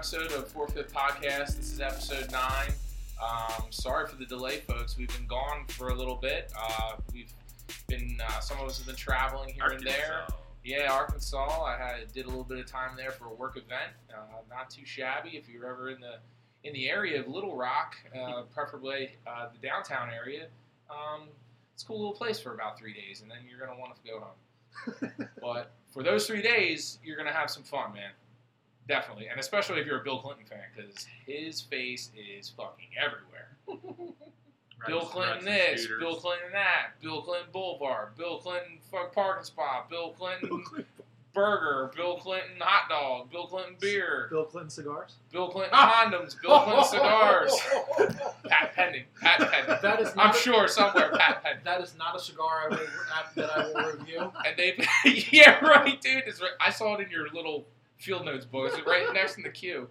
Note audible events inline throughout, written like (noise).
episode of Four Fifth Podcast. This is episode nine. Um, sorry for the delay, folks. We've been gone for a little bit. Uh, we've been uh, some of us have been traveling here and there. Yeah, Arkansas. I had did a little bit of time there for a work event. Uh, not too shabby. If you're ever in the in the area of Little Rock, uh, (laughs) preferably uh, the downtown area, um, it's a cool little place for about three days, and then you're gonna want to go home. (laughs) but for those three days, you're gonna have some fun, man. Definitely, and especially if you're a Bill Clinton fan, because his face is fucking everywhere. (laughs) Bill Clinton this, Bill Clinton that, Bill Clinton Boulevard, Bill Clinton fuck parking spot, Bill Clinton burger, Bill Clinton hot dog, Bill Clinton beer, Bill Clinton cigars. Bill Clinton ah! condoms, Bill Clinton cigars. (laughs) Pat pending, Pat pending. That is I'm a- sure somewhere Pat (laughs) pending. That is not a cigar I will, that I will review. And they, yeah, right, dude. It's right. I saw it in your little field notes book. It's right next in the queue.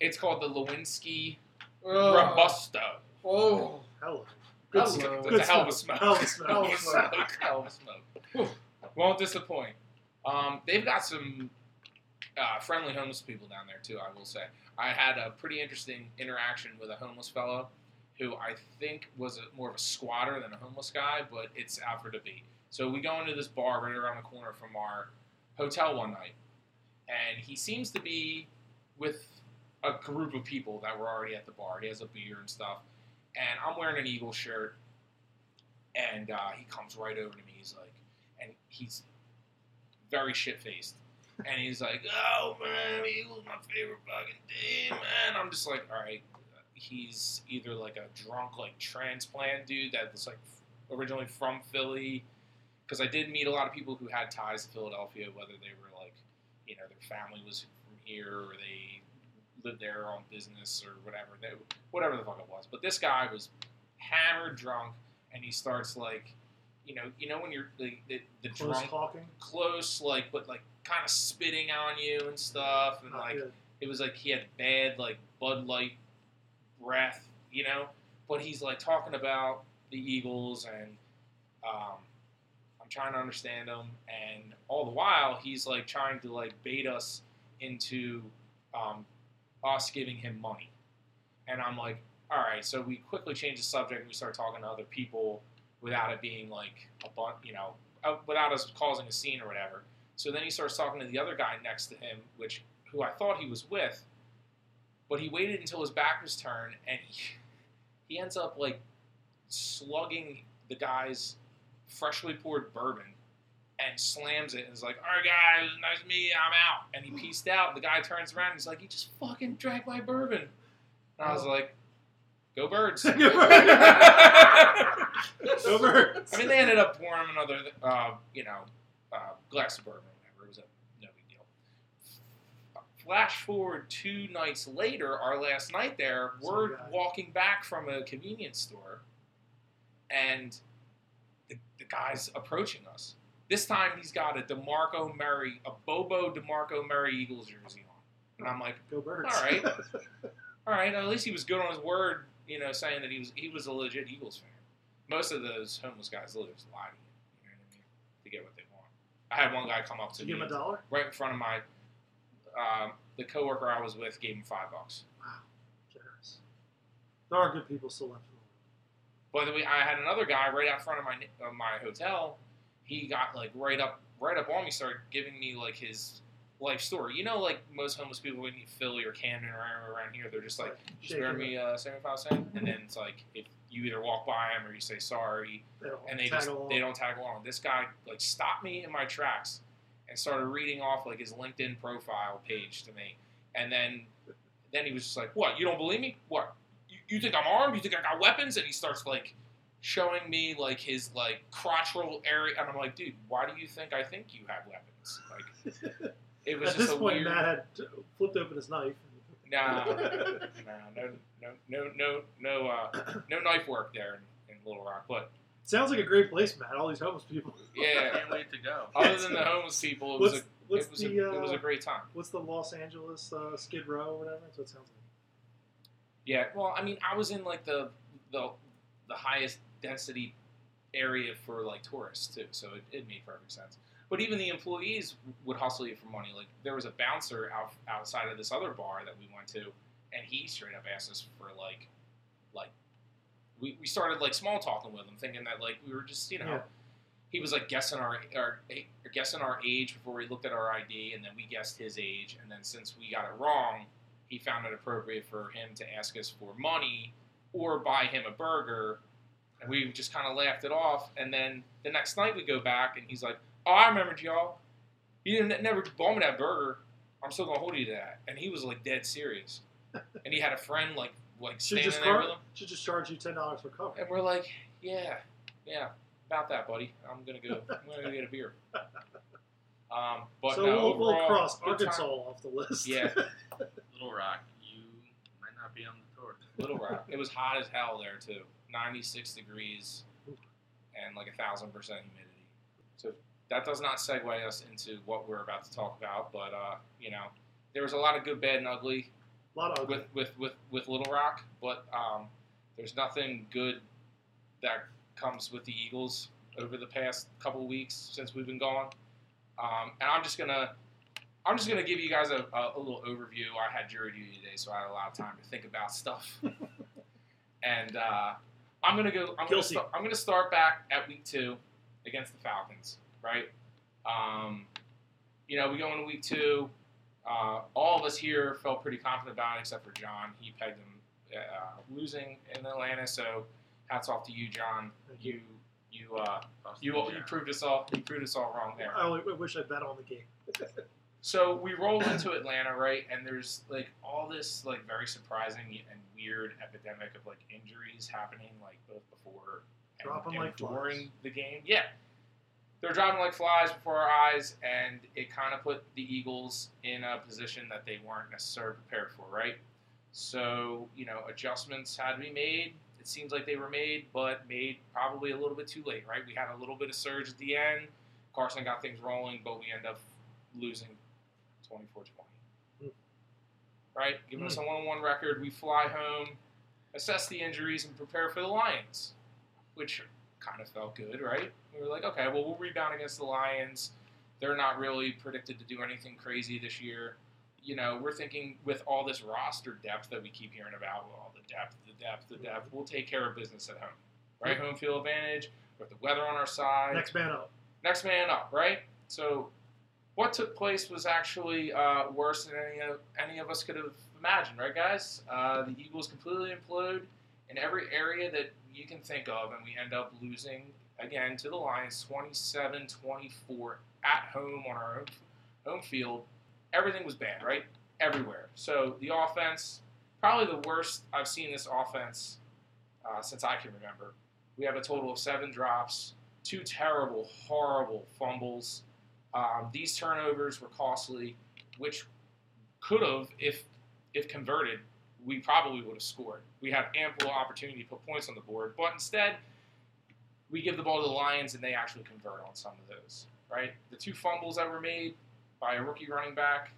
It's called the Lewinsky Robusto. Oh, hello. Good It's smoke. a Good hell of a smoke. smoke. Hell of a smoke. (laughs) Hell of a smoke. Hell of a smoke. Won't disappoint. Um, they've got some uh, friendly homeless people down there too. I will say. I had a pretty interesting interaction with a homeless fellow who I think was a, more of a squatter than a homeless guy, but it's out for debate. So we go into this bar right around the corner from our hotel one night, and he seems to be with a group of people that were already at the bar. He has a beer and stuff, and I'm wearing an Eagle shirt, and uh, he comes right over to me. He's like, and he's very shit faced. (laughs) And he's like, "Oh man, Eagles my favorite fucking team, man." I'm just like, "All right." He's either like a drunk, like transplant dude that was like originally from Philly, because I did meet a lot of people who had ties to Philadelphia, whether they were you know, their family was from here or they lived there on business or whatever, they, whatever the fuck it was. But this guy was hammered drunk, and he starts like, you know, you know when you're the the, the Close drunk talking. close, like, but like kind of spitting on you and stuff, and Not like good. it was like he had bad like Bud Light breath, you know. But he's like talking about the Eagles, and um, trying to understand him, and all the while he's like trying to like bait us into um, us giving him money, and I'm like, all right. So we quickly change the subject, and we start talking to other people without it being like a bun, you know, without us causing a scene or whatever. So then he starts talking to the other guy next to him, which who I thought he was with, but he waited until his back was turned, and he, (laughs) he ends up like slugging the guy's freshly poured bourbon and slams it and is like, "All right, guys, nice to meet you. I'm out." And he pieced out. And the guy turns around and he's like, "He just fucking drank my bourbon." And I was like, "Go birds!" (laughs) (laughs) Go Birds. I mean, they ended up pouring him another, uh, you know, uh, glass of bourbon or whatever. It was a no big deal. Flash forward two nights later, our last night there, we're walking back from a convenience store, and the, guy's approaching us. This time, he's got a Demarco Murray, a Bobo Demarco Murray Eagles jersey on, and I'm like, Go Birds. All right. (laughs) all right, at least he was good on his word, you know, saying that he was he was a legit Eagles fan. Most of those homeless guys literally just lie to you, you know what I mean, to get what they want. I had one guy come up to Did me give him a dollar? right in front of my um, the coworker I was with gave him five bucks. Wow. Generous. There are good people still left in the world. By the way, I had another guy right out front of my of my hotel. He got like right up right up on me, started giving me like his life story. You know, like most homeless people in Philly or Camden or around, around here, they're just like, Shaking spare me uh, seventy five cent, and then it's like if you either walk by him or you say sorry, They and they just along. they don't tag along. This guy like stopped me in my tracks and started reading off like his LinkedIn profile page to me, and then then he was just like, "What? You don't believe me? What? You, you think I'm armed? You think I got weapons?" And he starts like showing me like his like crotchal area, and I'm like, "Dude, why do you think I think you have weapons?" Like (laughs) it was At just this a point, weird. Matt had flipped open his knife. Nah, nah, (laughs) no, no, no, no, no, uh, no knife work there in, in Little Rock, but Sounds like a great place, Matt. All these homeless people. (laughs) yeah. Can't wait to go. Other than the homeless people, it was a it was the a, uh, it was a great time. what's the Los Angeles uh, Skid Row or whatever? That's what it sounds like. Yeah, well, I mean, I was in like the the the highest density area for like tourists too, so it, it made perfect sense. But even the employees would hustle you for money. Like there was a bouncer out, outside of this other bar that we went to, and he straight up asked us for like, like, we, we started like small talking with him, thinking that like we were just you know, Yeah. he was like guessing our our guessing our age before we looked at our ID, and then we guessed his age, and then since we got it wrong, he found it appropriate for him to ask us for money or buy him a burger, and we just kind of laughed it off. And then the next night we go back, and he's like, "Oh, I remembered y'all. You didn't never bought me that burger. I'm still gonna hold you to that." And he was like dead serious, (laughs) and he had a friend like like Should standing just there car- with him, should just charge you ten dollars for cover. and we're like, "Yeah, yeah, about that, buddy. I'm gonna go. I'm gonna go get a beer." (laughs) Um, but so no, we'll, we'll cross good time. Arkansas off the list. Yeah. (laughs) Little Rock, you might not be on the tour. Little Rock. It was hot as hell there too. 96 degrees and like a thousand percent humidity. So that does not segue us into what we're about to talk about, but uh, you know, there was a lot of good, bad, and ugly a lot of with with with, with Little Rock, but um, there's nothing good that comes with the Eagles over the past couple weeks since we've been gone. Um, and I'm just gonna I'm just gonna give you guys a, a, a little overview. I had jury duty today, so I had a lot of time to think about stuff. (laughs) and uh, I'm gonna go. I'm gonna, start, I'm gonna start back at week two against the Falcons, right? Um, you know, we go into week two. Uh, all of us here felt pretty confident about it, except for John. He pegged them uh, losing in Atlanta. So, hats off to you, John. Thank You you uh, you you proved us all you proved us all wrong there. I only I wish I bet on the game. (laughs) So we roll into Atlanta, right? And there's like all this like very surprising and weird epidemic of like injuries happening like both before and, Dropping and like flies. during the game. Yeah. They're dropping like flies before our eyes, and it kind of put the Eagles in a position that they weren't necessarily prepared for, right? So, you know, adjustments had to be made. It seems like they were made, but made probably a little bit too late, right? We had a little bit of surge at the end. Carson got things rolling, but we end up losing 24 20. Hmm. Right? Giving us hmm. a 1 1 record. We fly home, assess the injuries, and prepare for the Lions, which kind of felt good, right? We were like, okay, well, we'll rebound against the Lions. They're not really predicted to do anything crazy this year. You know, we're thinking with all this roster depth that we keep hearing about, well, the depth, the depth, the depth, we'll take care of business at home, right? Hmm. Home field advantage with the weather on our side Next man up. next man up, right? So, what took place was actually uh, worse than any of any of us could have imagined, right, guys? Uh, the Eagles completely implode in every area that you can think of, and we end up losing again to the Lions, 27-24 at home on our own home field. Everything was bad, right? Everywhere. So the offense, probably the worst I've seen this offense uh, since I can remember. We have a total of seven drops two terrible, horrible fumbles. Um, these turnovers were costly, which could have, if if converted, we probably would have scored. We had ample opportunity to put points on the board, but instead, we give the ball to the Lions and they actually convert on some of those. Right, the two fumbles that were made by a rookie running back.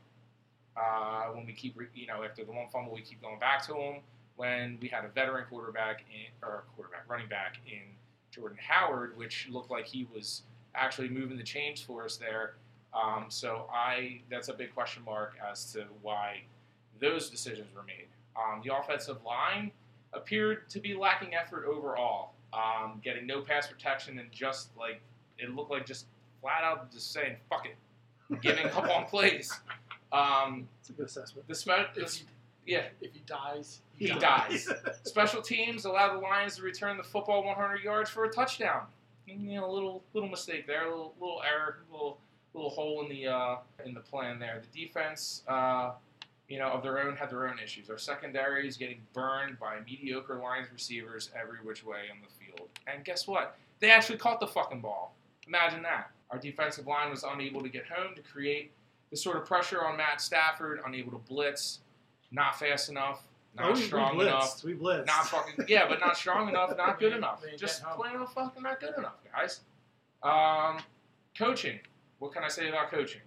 Uh, when we keep, you know, after the one fumble, we keep going back to him. When we had a veteran quarterback in, or quarterback running back in Jordan Howard, which looked like he was actually moving the chains for us there. Um, so I that's a big question mark as to why those decisions were made. Um, the offensive line appeared to be lacking effort overall, um, getting no pass protection and just like it looked like just flat out just saying fuck it, giving up on plays. Um, It's a good assessment. the, sme- the If he, yeah, if he dies, He dies. (laughs) Special teams allow the Lions to return the football 100 yards for a touchdown. You know, a little little mistake there, a little little error, little little hole in the uh, in the plan there. The defense, uh, you know, of their own had their own issues. Our secondary is getting burned by mediocre Lions receivers every which way on the field. And guess what? They actually caught the fucking ball. Imagine that. Our defensive line was unable to get home to create the sort of pressure on Matt Stafford, unable to blitz, not fast enough, not we, strong we blitzed. enough. We blitzed. Not fucking yeah, but not strong enough, not good (laughs) enough. Just plain old fucking not good enough, guys. Um, coaching. What can I say about coaching?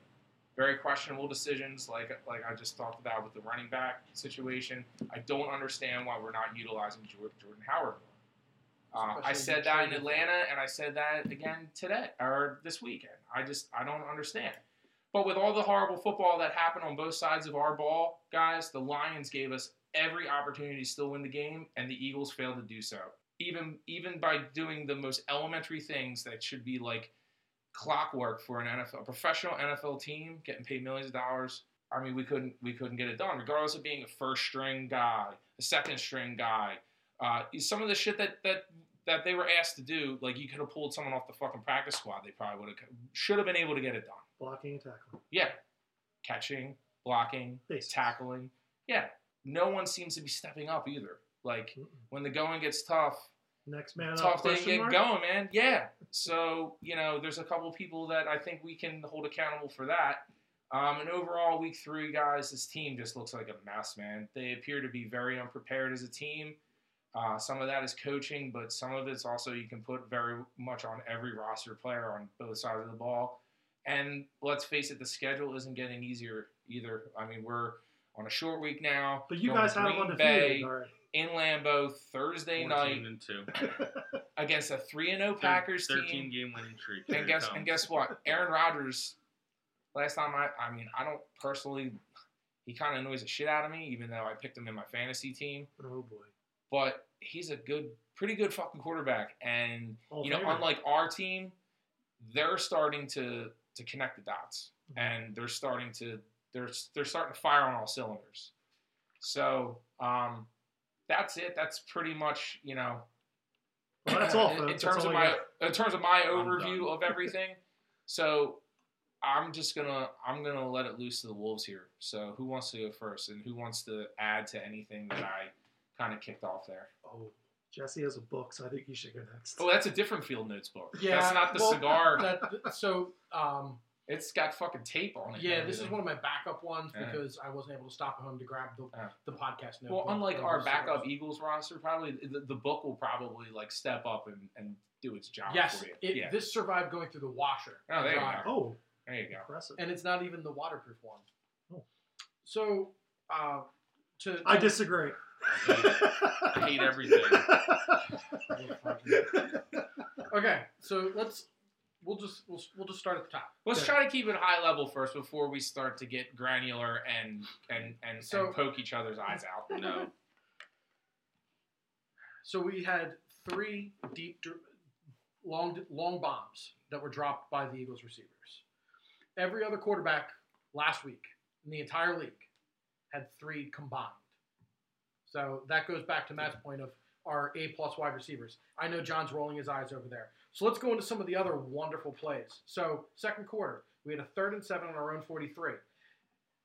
Very questionable decisions, like like I just talked about with the running back situation. I don't understand why we're not utilizing Jordan Howard more. Uh, I said that in. Atlanta, and I said that again today or this weekend. I just I don't understand. But with all the horrible football that happened on both sides of our ball, guys, the Lions gave us every opportunity to still win the game, and the Eagles failed to do so. Even even by doing the most elementary things that should be like clockwork for an NFL, a professional NFL team getting paid millions of dollars. I mean, we couldn't we couldn't get it done, regardless of being a first string guy, a second string guy. Uh, some of the shit that that that they were asked to do, like you could have pulled someone off the fucking practice squad. They probably would have should have been able to get it done. Blocking and tackling. Yeah, catching, blocking, Basics. tackling. Yeah, no one seems to be stepping up either. Like Mm-mm. when the going gets tough, Next man up. tough to question get mark? going, man. Yeah. So you know, there's a couple people that I think we can hold accountable for that. Um, and overall, week three, guys, this team just looks like a mess, man. They appear to be very unprepared as a team. Uh, some of that is coaching, but some of it's also you can put very much on every roster player on both sides of the ball. And let's face it, the schedule isn't getting easier either. I mean, we're on a short week now. But you guys have Green undefeated Bay already. in Lambeau Thursday night and two. (laughs) against a three and zero Packers 13 team. game winning streak. And it guess and guess what? Aaron Rodgers. Last time I, I mean, I don't personally. He kind of annoys the shit out of me, even though I picked him in my fantasy team. oh boy. But he's a good, pretty good fucking quarterback. And Hall of you know, Famer. unlike our team, they're starting to to connect the dots, Mhm. and they're starting to they're they're starting to fire on all cylinders. So um, that's it. That's pretty much you know. Well, that's all, in, in terms all of my in terms of my overview of everything. So I'm just gonna I'm gonna let it loose to the wolves here. So who wants to go first, and who wants to add to anything that I kind of kicked off there? Oh, Jesse has a book, so I think you should go next. Oh, that's a different Field Notes book. Yeah, that's not the well, cigar. That, so, um, It's got fucking tape on it. yeah, this is one of my backup ones Yeah. because I wasn't able to stop at home to grab the, Yeah. the podcast note. Well, unlike our was- backup Eagles roster, probably the, the book will probably like step up and, and do its job Yes, for you. it, yeah. this survived going through the washer. Oh, there you go. Oh, There you go. impressive. And it's not even the waterproof one. Oh. So, uh, to, I to- disagree. I hate everything. (laughs) Okay, so let's we'll just we'll, we'll just start at the top. Let's Yeah. try to keep it high level first before we start to get granular and and and, So- and poke each other's eyes out. (laughs) No. So we had three deep, long, long bombs that were dropped by the Eagles receivers. Every other quarterback last week in the entire league had three combined. So that goes back to Matt's point of our A plus wide receivers. I know John's rolling his eyes over there. So let's go into some of the other wonderful plays. So second quarter, we had a third and seven on our own 43.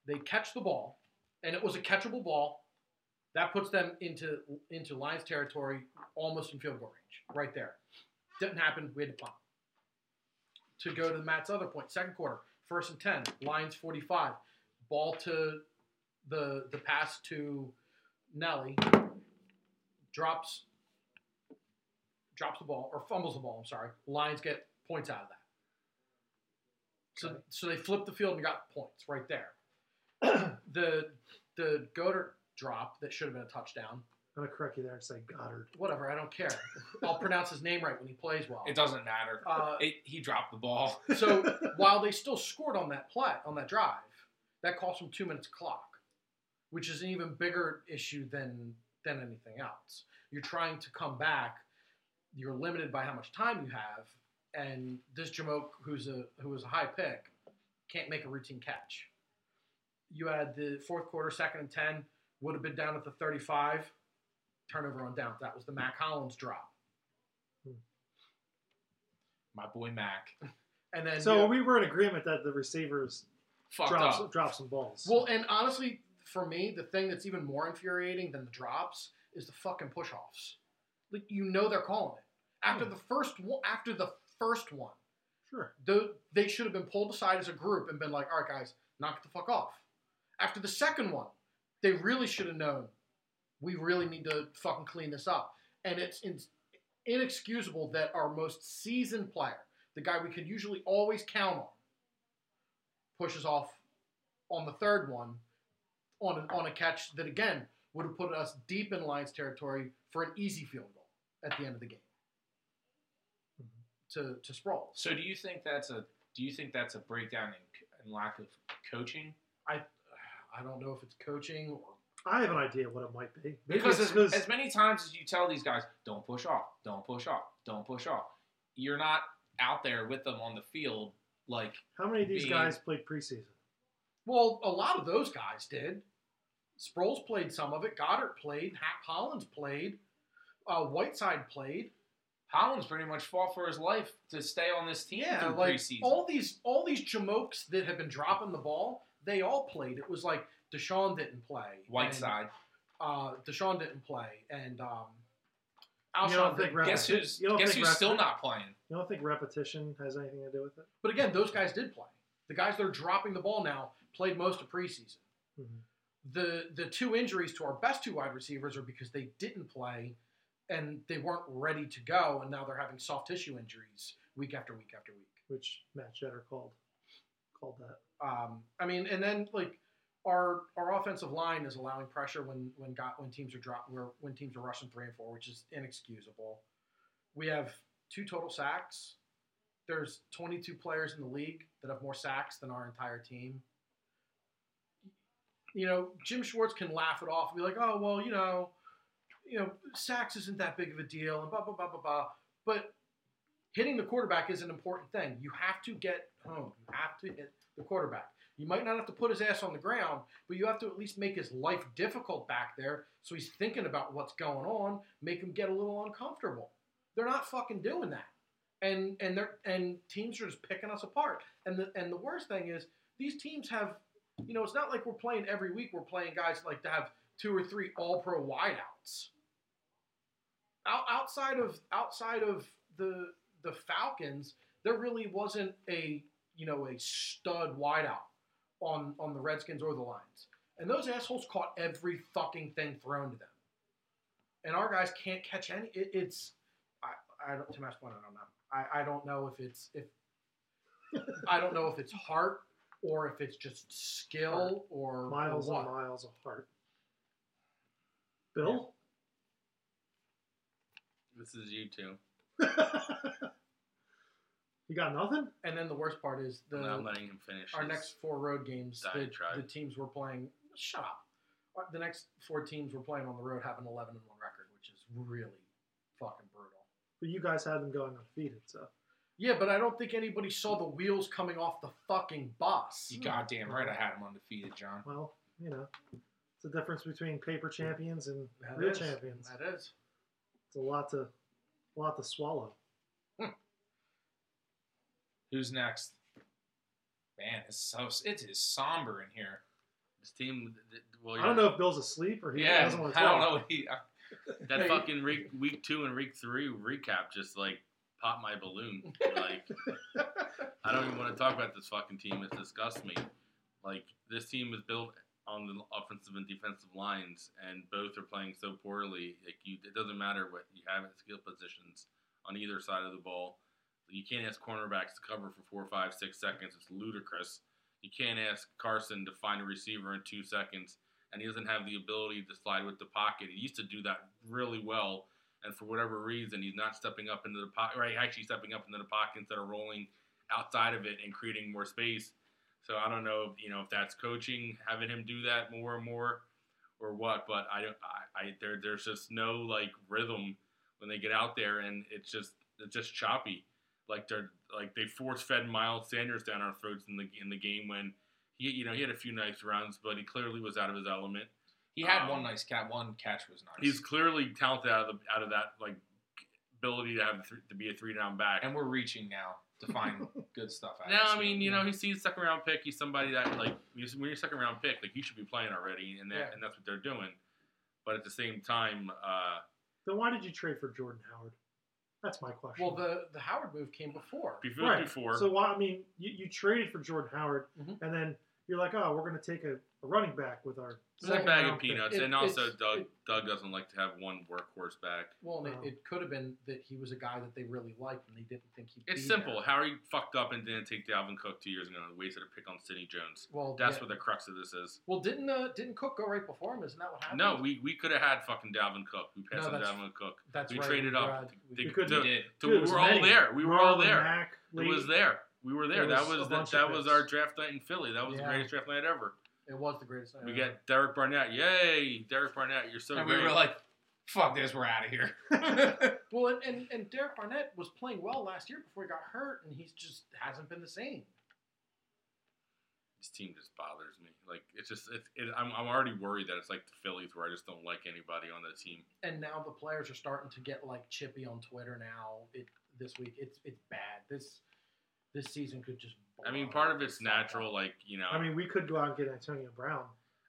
They catch the ball, and it was a catchable ball. That puts them into into Lions territory, almost in field goal range, right there. Didn't happen. We had to punt. To go to Matt's other point, second quarter, first and ten, Lions forty-five, ball to the the pass to Nelly, drops drops the ball or fumbles the ball. I'm sorry. Lions get points out of that. So Okay. so they flipped the field and got points right there. (clears throat) the the Goedert drop that should have been a touchdown. I'm gonna correct you there and say Goedert. Whatever, I don't care. (laughs) I'll pronounce his name right when he plays well. It doesn't matter. Uh, It, he dropped the ball. (laughs) so (laughs) while they still scored on that play on that drive, that cost them two minutes clock, which is an even bigger issue than than anything else. You're trying to come back. You're limited by how much time you have, and this Jamoke, who's a who was a high pick, can't make a routine catch. You had the fourth quarter, second and ten, would have been down at the 35. Turnover on downs. That was the Mack Hollins drop, hmm. My boy Mac (laughs) and then So you- we were in agreement that the receivers fucked drop, up. drop some balls. Well, and honestly, for me, the thing that's even more infuriating than the drops is the fucking push-offs. Like you know they're calling it after hmm. the first one. After the first one, sure. the, they should have been pulled aside as a group and been like, "All right, guys, knock the fuck off." After the second one, they really should have known. We really need to fucking clean this up, and it's, it's inexcusable that our most seasoned player, the guy we could usually always count on, pushes off on the third one on a, on a catch that again would have put us deep in Lions territory for an easy field goal at the end of the game. Mm-hmm. to to Sproles. So do you think that's a do you think that's a breakdown in, in lack of coaching? I I don't know if it's coaching or I have an idea what it might be. Maybe Because it's as, 'cause- as many times as you tell these guys, don't push off, don't push off, don't push off, you're not out there with them on the field like how many of these being- guys played preseason? well, a lot of those guys did. Sproles played some of it. Goedert played. Ha- Hollins played. Uh, Whiteside played. Hollins pretty much fought for his life to stay on this team Yeah, through like preseason. all these all these jamokes that have been dropping the ball, they all played. It was like DeSean didn't play. and, Whiteside. uh, DeSean didn't play, and um, You don't Alshon think didn't Rep- play. Guess who's You don't guess think who's rep- still not playing? You don't think repetition has anything to do with it? But again, those guys did play. The guys that are dropping the ball now played most of preseason. Mhm. The the two injuries to our best two wide receivers are because they didn't play and they weren't ready to go, and now they're having soft tissue injuries week after week after week. Which Matt Jeter called called that. Um, I mean, and then like our our offensive line is allowing pressure when when got when teams are drop where when teams are rushing three and four, which is inexcusable. We have two total sacks. There's 22 players in the league that have more sacks than our entire team. You know, Jim Schwartz can laugh it off and be like, "Oh, well, you know, you know, sacks isn't that big of a deal," and blah blah blah blah blah. But hitting the quarterback is an important thing. You have to get home. You have to hit the quarterback. You might not have to put his ass on the ground, but you have to at least make his life difficult back there so he's thinking about what's going on, make him get a little uncomfortable. They're not fucking doing that. And and they're and teams are just picking us apart. And the and the worst thing is these teams have you know, it's not like we're playing every week, we're playing guys like to have two or three all pro wideouts. Out, outside of outside of the the Falcons, there really wasn't a you know a stud wideout on on the Redskins or the Lions, and those assholes caught every fucking thing thrown to them, and our guys can't catch any. It, it's I I don't to Matt's point, I don't know. I, I don't know if it's if I don't know if it's heart or if it's just skill or Miles or and miles of heart. Bill? This is you two. (laughs) you got nothing? And then the worst part is the I'm not letting him finish. our his- next four road games, the, diatribe. the teams we're playing. Shut up. Our- The next four teams we're playing on the road have an 11 and one record, which is really fucking brutal. But you guys had them going undefeated, so Yeah, but I don't think anybody saw the wheels coming off the fucking bus. You goddamn right, I had him undefeated, John. well, you know. It's the difference between paper champions and That real is. champions. That is. It's a lot to a lot to swallow. Who's next? Man, it's so it is somber in here. This team. th- th- Well, I don't know if Bill's asleep or he yeah, doesn't want to I don't know. He, uh, That fucking week, week two and week three recap just like popped my balloon. Like (laughs) I don't even want to talk about this fucking team. It disgusts me. Like this team is built on the offensive and defensive lines, and both are playing so poorly. Like you, it doesn't matter what you have at skill positions on either side of the ball. You can't ask cornerbacks to cover for four, five, six seconds. It's ludicrous. You can't ask Carson to find a receiver in two seconds, and he doesn't have the ability to slide with the pocket. He used to do that really well, and for whatever reason, he's not stepping up into the pocket. Right, actually stepping up into the pocket instead of rolling outside of it and creating more space. So I don't know, if, you know, if that's coaching, having him do that more and more, or what. But I don't. I, I there, there's just no like rhythm when they get out there, and it's just it's just choppy. Like they're like they force fed Miles Sanders down our throats in the in the game when he you know he had a few nice runs, but he clearly was out of his element. he had Um, one nice cat. One catch was nice. He's clearly talented out of the out of that like ability to have th- to be a three down back. and we're reaching now to find (laughs) good stuff. out of No, I mean, game. you know, he sees second round pick. He's somebody that like when you're second round pick, like you should be playing already, and that Yeah. and that's what they're doing. But at the same time, uh, Then why did you trade for Jordan Howard? That's my question. Well, the the Howard move came before. before right. before So why? I mean, you, you traded for Jordan Howard, Mhm. and then you're like, oh, we're going to take a, a running back with our It's a second bag of peanuts, It- and also Doug it- Doug doesn't like to have one workhorse back. Well, and Wow. it, it could have been that he was a guy that they really liked and they didn't think he'd It's be simple. there. Howie fucked up and didn't take Dalvin Cook two years ago and wasted a pick on Sidney Jones. Well, That's yeah. what the crux of this is. Well, didn't uh, didn't Cook go right before him? Isn't that what happened? No, we, we could have had fucking Dalvin Cook. We passed No, on Dalvin Cook. that's we right. traded up we- to- We could- to- We did. to- Dude, we were all there. We were all there. It was there. We were there. There That was was the, that was our draft night in Philly. That was Yeah. the greatest draft night ever. It was the greatest. We uh, get Derek Barnett. Yay, Derek Barnett, you're so and great. we were like, "Fuck this, we're out of here." (laughs) Well, and, and and Derek Barnett was playing well last year before he got hurt, and he's just hasn't been the same. this team just bothers me. Like it's just it's it, I'm I'm already worried that it's like the Phillies where I just don't like anybody on the team. And now the players are starting to get like chippy on Twitter. Now it this week it's it's bad. This this season could just. I mean, part of it's natural. up. Like you know, I mean, we could go out and get Antonio Brown.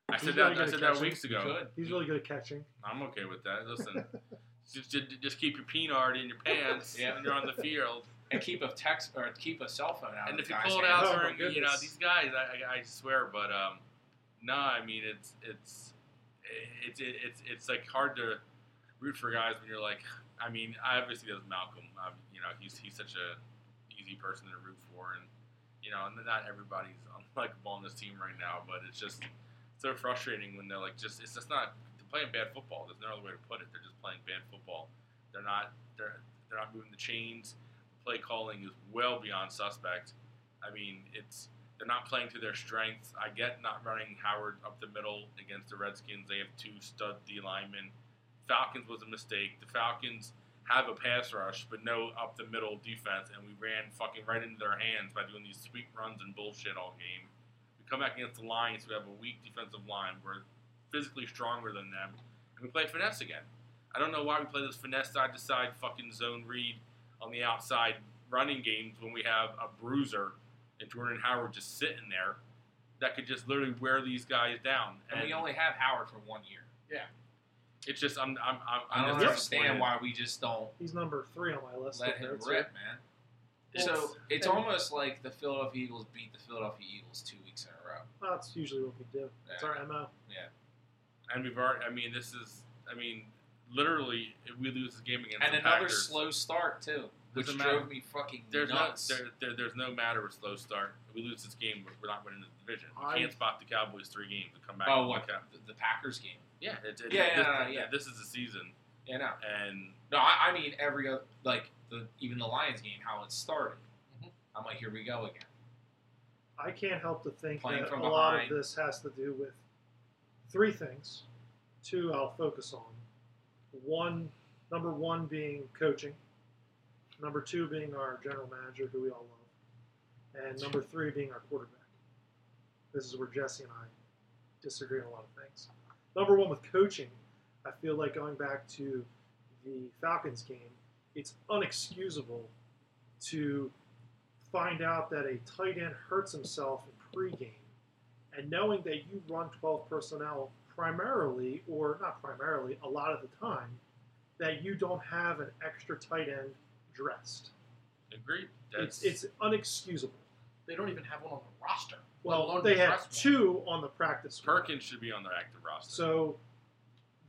I he's said really that I good said at that catching. weeks ago. Good. He's really good at catching. I'm okay with that. Listen, (laughs) just, just just keep your peanut in your pants (laughs) Yeah. when you're on the field. and keep a text or keep a cell phone out. and if you pull it hands. out Oh, my you know, these guys, I, I, I swear, but um, no, I mean it's it's it's it's it's like hard to root for guys when you're like, I mean, I obviously does Malcolm, um, you know, he's he's such a easy person to root for, and you know, and not everybody's unlikable on (laughs) this team right now, but it's just so frustrating when they're like, just it's just not they're playing bad football. There's no other way to put it. They're just playing bad football. They're not they're they're not moving the chains The play calling is well beyond suspect. I mean, it's they're not playing to their strengths. I get not running Howard up the middle against the Redskins. They have two stud D linemen. Falcons was a mistake. The Falcons have a pass rush, but no up the middle defense, and we ran fucking right into their hands by doing these sweep runs and bullshit all game. We come back against the Lions, who have a weak defensive line. We're physically stronger than them, and we play finesse again. I don't know why we play this finesse side to side fucking zone read on the outside running games when we have a bruiser and Jordan Howard just sitting there that could just literally wear these guys down. and we only have Howard for one year. It's just I'm I'm I'm, I don't understand why we just don't He's number three on my list. let him rip, here. man. It's- so it's and- almost like the Philadelphia Eagles beat the Philadelphia Eagles two weeks in a row. Well, that's usually what we do. It's our mo. Yeah, and we've already I mean this is I mean literally if we lose this game against And the another Packers, slow start too, which Doesn't drove matter. me fucking There's nuts. no there, there, there's no matter with slow start. If we lose this game, we're, we're not winning the division. We I- can't spot the Cowboys three games and come back. oh, what the, the Packers game? Yeah, it's, it, Yeah, yeah, this, no, no, yeah. This is the season, Yeah, no, and no. I, I mean every other like the even the Lions game, how it started. Mhm. I'm like, here we go again. I can't help to think Playing that a from lot of this has to do with three things. Two, I'll focus on. One, number one being coaching. Number two being our general manager, who we all love, and number three being our quarterback. This is where Jesse and I disagree on a lot of things. Number one with coaching, I feel like going back to the Falcons game, it's unexcusable to find out that a tight end hurts himself in pregame, and knowing that you run 12 personnel primarily, or not primarily, a lot of the time, that you don't have an extra tight end dressed. agreed. It's it's unexcusable. They don't even have one on the roster. Well, they one. two on the practice squad. Perkins should be on their active roster. So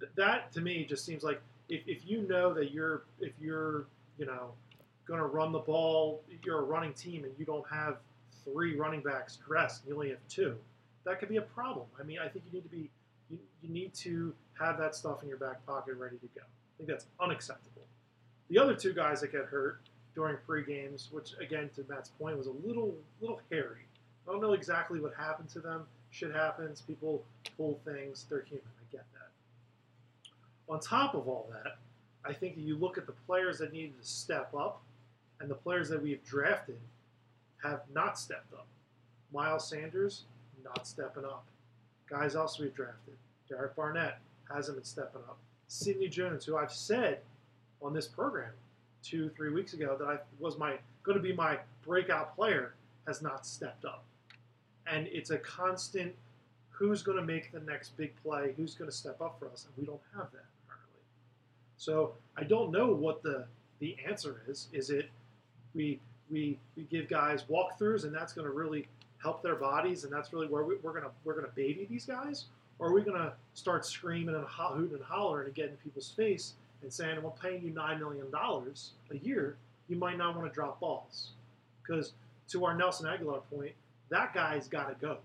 th- that to me just seems like if, if you know that you're if you're you know going to run the ball, you're a running team, and you don't have three running backs dressed, and you only have two, that could be a problem. I mean, I think you need to be you, you need to have that stuff in your back pocket ready to go. I think that's unacceptable. The other two guys that get hurt during pre games, which again to Matt's point was a little little hairy. I don't know exactly what happened to them. Shit happens. People pull things. They're human. I get that. On top of all that, I think that you look at the players that needed to step up, and the players that we've drafted have not stepped up. Miles Sanders, not stepping up. Guys else we've drafted. Derek Barnett hasn't been stepping up. Sidney Jones, who I've said on this program two, three weeks ago that I was my going to be my breakout player, has not stepped up. And it's a constant who's going to make the next big play, who's going to step up for us, and we don't have that currently. So I don't know what the the answer is. Is it we we we give guys walkthroughs, and that's going to really help their bodies, and that's really where we, we're gonna we're gonna baby these guys, or are we gonna start screaming and ho- hooting and hollering and getting in people's face and saying, "We're paying you nine million dollars a year. You might not want to drop balls," because to our Nelson Agholor point, that guy's got to go.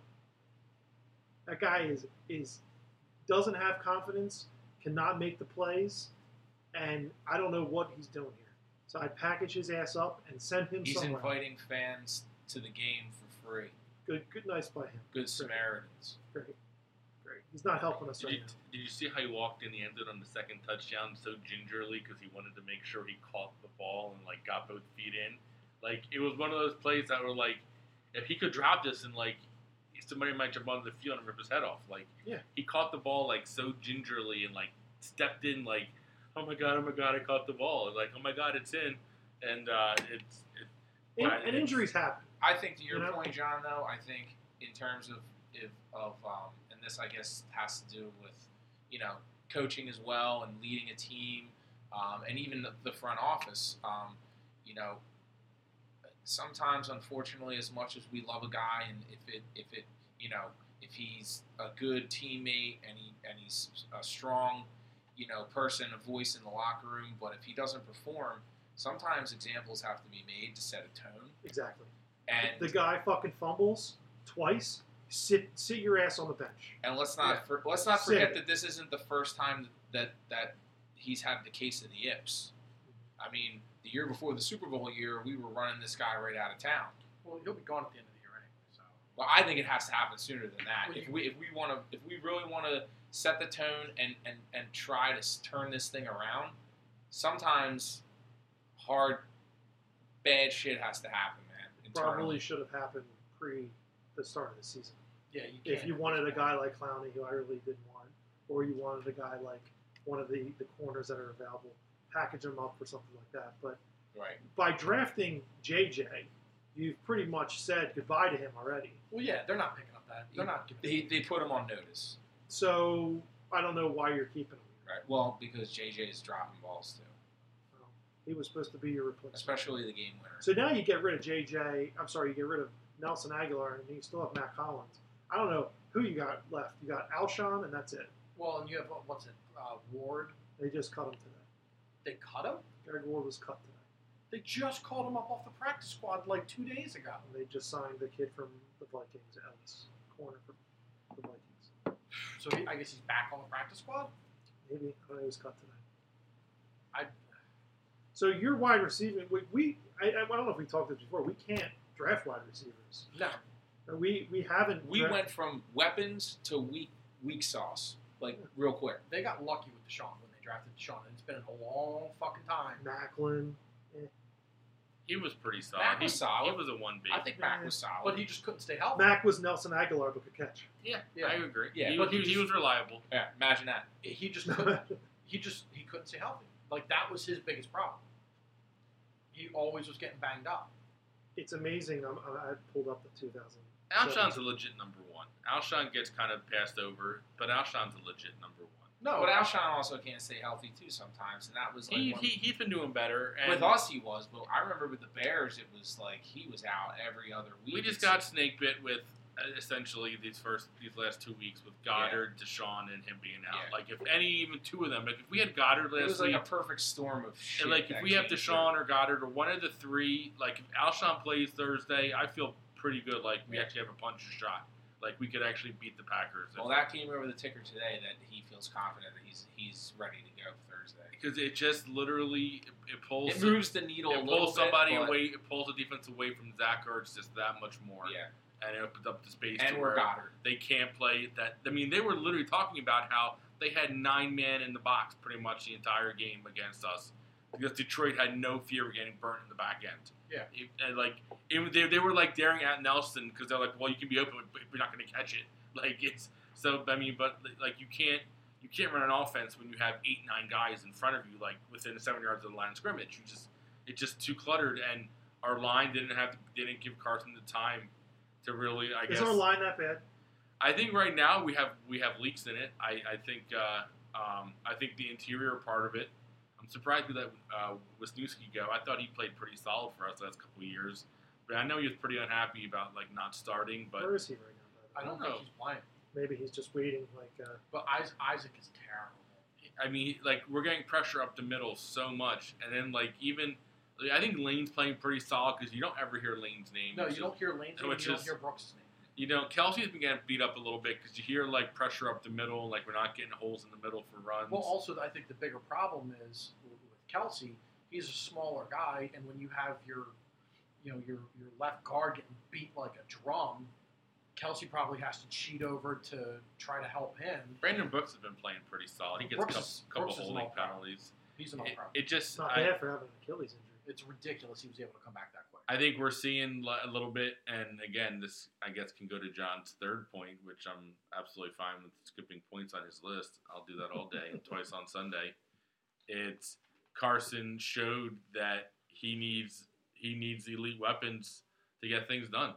That guy is is doesn't have confidence, cannot make the plays, and I don't know what he's doing here. So I'd package his ass up and send him He's somewhere. inviting fans to the game for free. Good, good, nice by him. Good Samaritans. Great, great. He's not helping us Did right you, now. did you see how he walked in the end zone on the second touchdown so gingerly because he wanted to make sure he caught the ball and like got both feet in? Like it was one of those plays that were like, if he could drop this and like somebody might jump onto the field and rip his head off. Like Yeah. he caught the ball like so gingerly and like stepped in like, oh my god, oh my god, I caught the ball. And, like oh my god, it's in, and uh, it's it, And, Right, and injuries happen. I think to your You know? point, John. Though I think in terms of if of um, and this I guess has to do with you know coaching as well and leading a team um, and even the, the front office. Um, you know, sometimes unfortunately, as much as we love a guy and if it if it you know if he's a good teammate and he and he's a strong you know person, a voice in the locker room, but if he doesn't perform, sometimes examples have to be made to set a tone. Exactly. And the guy fucking fumbles twice. Sit, sit your ass on the bench. And let's not Yeah. for, let's not Sit. forget that this isn't the first time that that he's had the case of the yips. I mean, the year before the Super Bowl year, we were running this guy right out of town. Well, he'll be gone at the end of the year anyway. So Well, I think it has to happen sooner than that. Well, If we if we want to if we really want to set the tone and and and try to turn this thing around, sometimes hard bad shit has to happen, man. Probably should have happened pre the start of the season. yeah, you If can't. you wanted a guy like Clowney, who I really didn't want, or you wanted a guy like one of the, the corners that are available, package him up for something like that. But right. by drafting JJ, you've pretty much said goodbye to him already. well, yeah, they're not picking up that. They're not. They they put him on notice. So I don't know why you're keeping him. Right. Well, because JJ is dropping balls too, Well, he was supposed to be your replacement. especially the game winner. So now you get rid of JJ. I'm sorry, you get rid of Nelson Agholor, and you still have Mack Hollins. I don't know who you got left. You got Alshon, and that's it. Well, and you have what's it? Uh, Ward. They just cut him today. They cut him. Greg Ward was cut tonight. They just called him up off the practice squad like two days ago. And they just signed the kid from the Vikings, Ellis, corner from the Vikings. So he, I guess he's back on the practice squad. Maybe I he was cut tonight. I So your wide receiving, we, we I, I don't know if we talked this before. We can't draft wide receivers. no. Uh, we we haven't. We dra- went from weapons to weak weak sauce, like real quick. They got lucky with DeSean when they drafted DeSean, and it's been a long fucking time. Maclin. he was pretty solid. Mac was he, solid. He was a one B. I think Mac was solid. But he just couldn't stay healthy. Mac was Nelson Agholor, but could catch. yeah, Yeah. I agree. Yeah, he, but he, he he was reliable. yeah, imagine that. He just (laughs) couldn't. he just he couldn't stay healthy. Like that was his biggest problem. He always was getting banged up. it's amazing. I'm, I I pulled up the 2000. Alshon's a legit number one. Alshon gets kind of passed over, but Alshon's a legit number one. No, But Alshon also can't stay healthy too sometimes, and that was like He, one- he, he's been doing better. And with us he was. But I remember with the Bears, it was like he was out every other week. we just got snake bit with uh, essentially these first these last two weeks with Goedert, DeSean, and him being out. Yeah. Like if any even two of them, like if we had Goedert last It was like week, a perfect storm of shit. and like if we have DeSean or Goedert or one of the three, like if Alshon plays Thursday, I feel pretty good. Like we Yeah. actually have a puncher's shot. Like we could actually beat the Packers. Well, that came over the ticker today that he feels confident that he's he's ready to go Thursday. because it just literally it, it pulls It moves the needle a it pulls somebody bit, away. It pulls the defense away from Zach Ertz just that much more. Yeah, and it opens up the space. and to we're where Goedert. They can't play that. I mean, they were literally talking about how they had nine men in the box pretty much the entire game against us because Detroit had no fear of getting burnt in the back end. Yeah. It- and like it, they, they were like daring at Nelson because they're like, well, you can be open, but we're not going to catch it. (laughs) Like it's so. I mean, but like you can't. You can't run an offense when you have eight, nine guys in front of you, like within seven yards of the line of scrimmage. You just, it's just too cluttered, and our line didn't have, didn't give Carson the time to really, I guess. Is guess. our line that bad? I think right now we have we have leaks in it. I, I think uh, um, I think the interior part of it. I'm surprised we let uh, Wisniewski go. I thought he played pretty solid for us the last couple of years, But I know he was pretty unhappy about like not starting, but Where is he right now? I don't I don't think know. he's playing. Maybe he's just waiting. Like, uh, But Isaac, Isaac is terrible. I mean, like we're getting pressure up the middle so much, and then like even like, I think Lane's playing pretty solid because you don't ever hear Lane's name. No, you is- don't hear Lane's name. which You don't hear Brooks' name. You know, Kelce's been getting beat up a little bit because you hear like pressure up the middle, like we're not getting holes in the middle for runs. Well, also, I think the bigger problem is with Kelce. He's a smaller guy, and when you have your, you know, your your left guard getting beat like a drum, Kelce probably has to cheat over to try to help him. Brandon Brooks has been playing pretty solid. He gets Brooks a couple, Brooks is couple an holding penalties. He's an all It, pro. it it's just not I, bad for having an Achilles injury. It's ridiculous he was able to come back that quick. I think we're seeing a little bit, and again, this I guess can go to John's third point, which I'm absolutely fine with skipping points on his list. I'll do that all day and (laughs) twice on Sunday. It's Carson showed that he needs he needs elite weapons to get things done.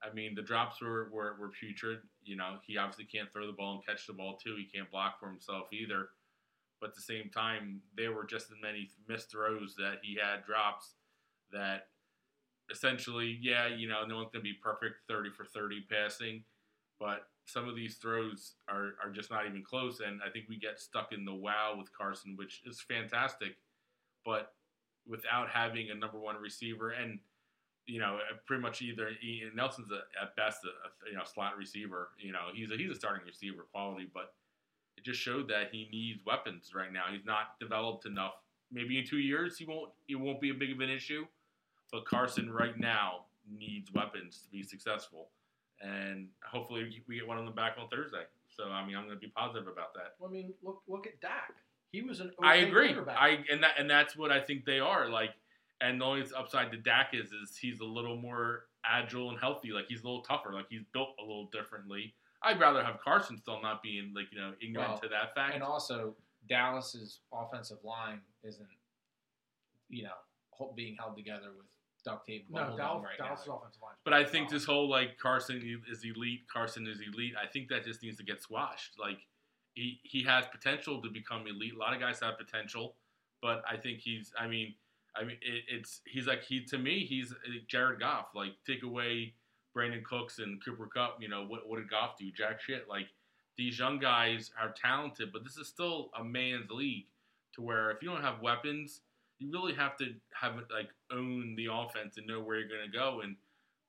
I mean, the drops were, were, were putrid. You know, he obviously can't throw the ball and catch the ball too. He can't block for himself either. But at the same time, there were just as many missed throws that he had drops that essentially, yeah, you know, no one's going to be perfect 30 for 30 passing, but some of these throws are, are just not even close. And I think we get stuck in the wow with Carson, which is fantastic, but without having a number one receiver and you know, uh, pretty much either Ian Nelson's a, at best a, a you know slot receiver. You know, he's a he's a starting receiver quality, but it just showed that he needs weapons right now. He's not developed enough. Maybe in two years he won't it won't be a big of an issue, but Carson right now needs weapons to be successful, and hopefully we get one on the back on Thursday. So I mean, I'm going to be positive about that. I mean, look look at Dak. He was an I agree. I and that and that's what I think they are like. And the only upside to Dak is is he's a little more agile and healthy. Like he's a little tougher. Like he's built a little differently. I'd rather have Carson still not being like you know ignorant Well, to that fact. And also, Dallas's offensive line isn't, you know, being held together with duct tape. no, Dallas, right Dallas' now. offensive line. But I think this whole like Carson is elite, Carson is elite. I think that just needs to get squashed. Like he he has potential to become elite. A lot of guys have potential, but I think he's. I mean, I mean it, it's he's like he to me he's uh, Jared Goff. Like take away Brandin Cooks and Cooper Kupp. You know what what did Goff do? Jack shit. Like these young guys are talented, but this is still a man's league. To where if you don't have weapons, you really have to have like own the offense and know where you're going to go. And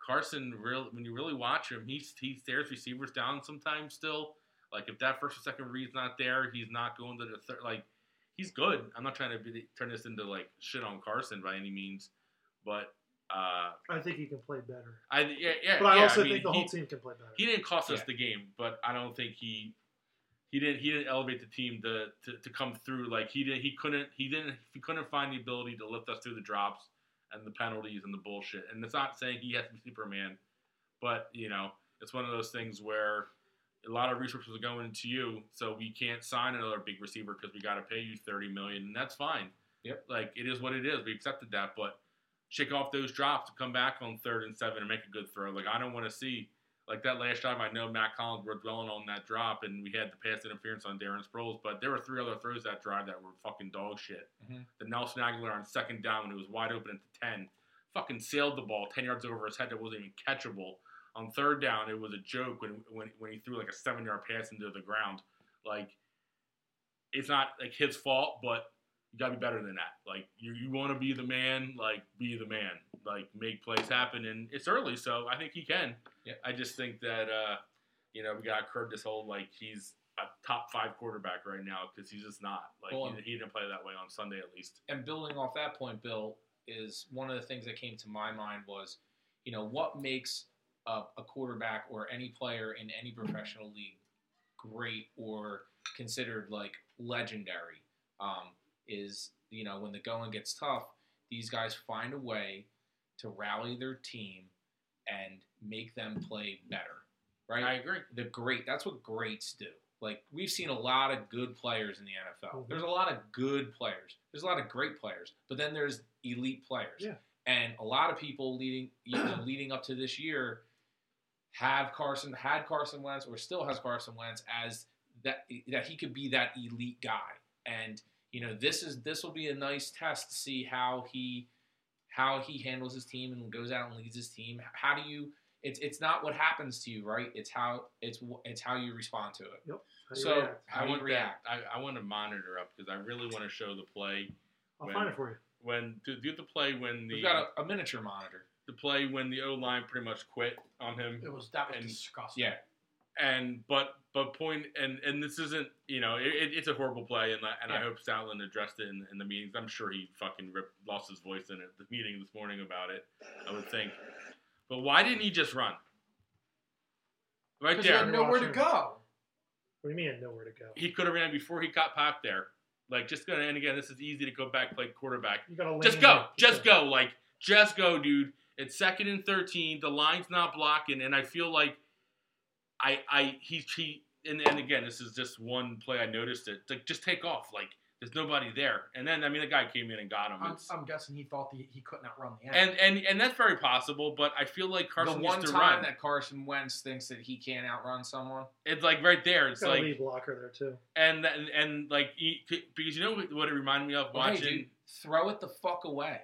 Carson, real when you really watch him, he he stares receivers down sometimes. Still, like if that first or second read's not there, he's not going to the third. Like he's good. I'm not trying to be, turn this into like shit on Carson by any means, but uh, I think he can play better. I yeah yeah. But I yeah, also mean, think the he, whole team can play better. he didn't cost us Yeah. the game, but I don't think he he didn't he didn't elevate the team to, to, to come through like he did he couldn't he didn't he couldn't find the ability to lift us through the drops and the penalties and the bullshit. And it's not saying he has to be Superman, but you know, it's one of those things where a lot of resources are going into you, so we can't sign another big receiver because we got to pay you thirty million, and that's fine. Yep. Like it is what it is. We accepted that, but shake off those drops to come back on third and seven and make a good throw. Like I don't want to see like that last drive. I know Mack Hollins were dwelling on that drop, and we had the pass interference on Darren Sproles, but there were three other throws that drive that were fucking dog shit. Mhm. The Nelson Agholor on second down when it was wide open at the ten, fucking sailed the ball ten yards over his head that wasn't even catchable. On third down, it was a joke when when, when he threw like a seven yard pass into the ground. Like it's not like his fault, but you gotta be better than that. Like you, you want to be the man, like be the man, like make plays happen. And it's early, so I think he can. Yeah. I just think that uh, you know we got to curb this whole like he's a top five quarterback right now because he's just not. Like Well, he, he didn't play that way on Sunday at least. and building off that point, Bill, is one of the things that came to my mind was, you know, what makes a, a quarterback or any player in any professional league great or considered like legendary um, is, you know, when the going gets tough, these guys find a way to rally their team and make them play better, right? I agree. the great that's what greats do like we've seen a lot of good players in the nfl Mhm. there's a lot of good players there's a lot of great players but then there's elite players Yeah. and a lot of people leading you know (clears throat) leading up to this year have carson had carson wentz or still has carson wentz as that that he could be that elite guy and you know this is this will be a nice test to see how he how he handles his team and goes out and leads his team. How do you? It's it's not what happens to you, right? It's how it's it's how you respond to it. How So react? how I do you want react? that. I, I want to monitor up because I really want to show the play I'll when- find it for you. when to do the play when the We've got a, a miniature monitor. the play when the O line pretty much quit on him. It was that was And- disgusting. Yeah, And but but point and and this isn't you know it, it- it's a horrible play and I- and I hope Stoutland addressed it in, in the meetings. I'm sure he fucking ripped, lost his voice in it the meeting this morning about it. I would think. But why didn't he just run? Right Because he there. had nowhere to go. What do you mean nowhere to go? he could have ran before he got popped there. Like just gonna and again, this is easy to go back play quarterback. You gotta Just go, just go, like just go, dude. It's second and thirteen. The line's not blocking, and I feel like I I he's he and, and again, this is just one play I noticed it. Like just take off, like there's nobody there. And then I mean the guy came in and got him. I'm, I'm guessing he thought the, he couldn't outrun the end. and and and that's very possible, but I feel like Carson the one used to time run. that Carson Wentz thinks that he can't outrun someone. it's like right there. It's Got a like lead blocker there too. and and, and like he, because you know what it reminded me of Well, hey, watching, dude, throw it the fuck away.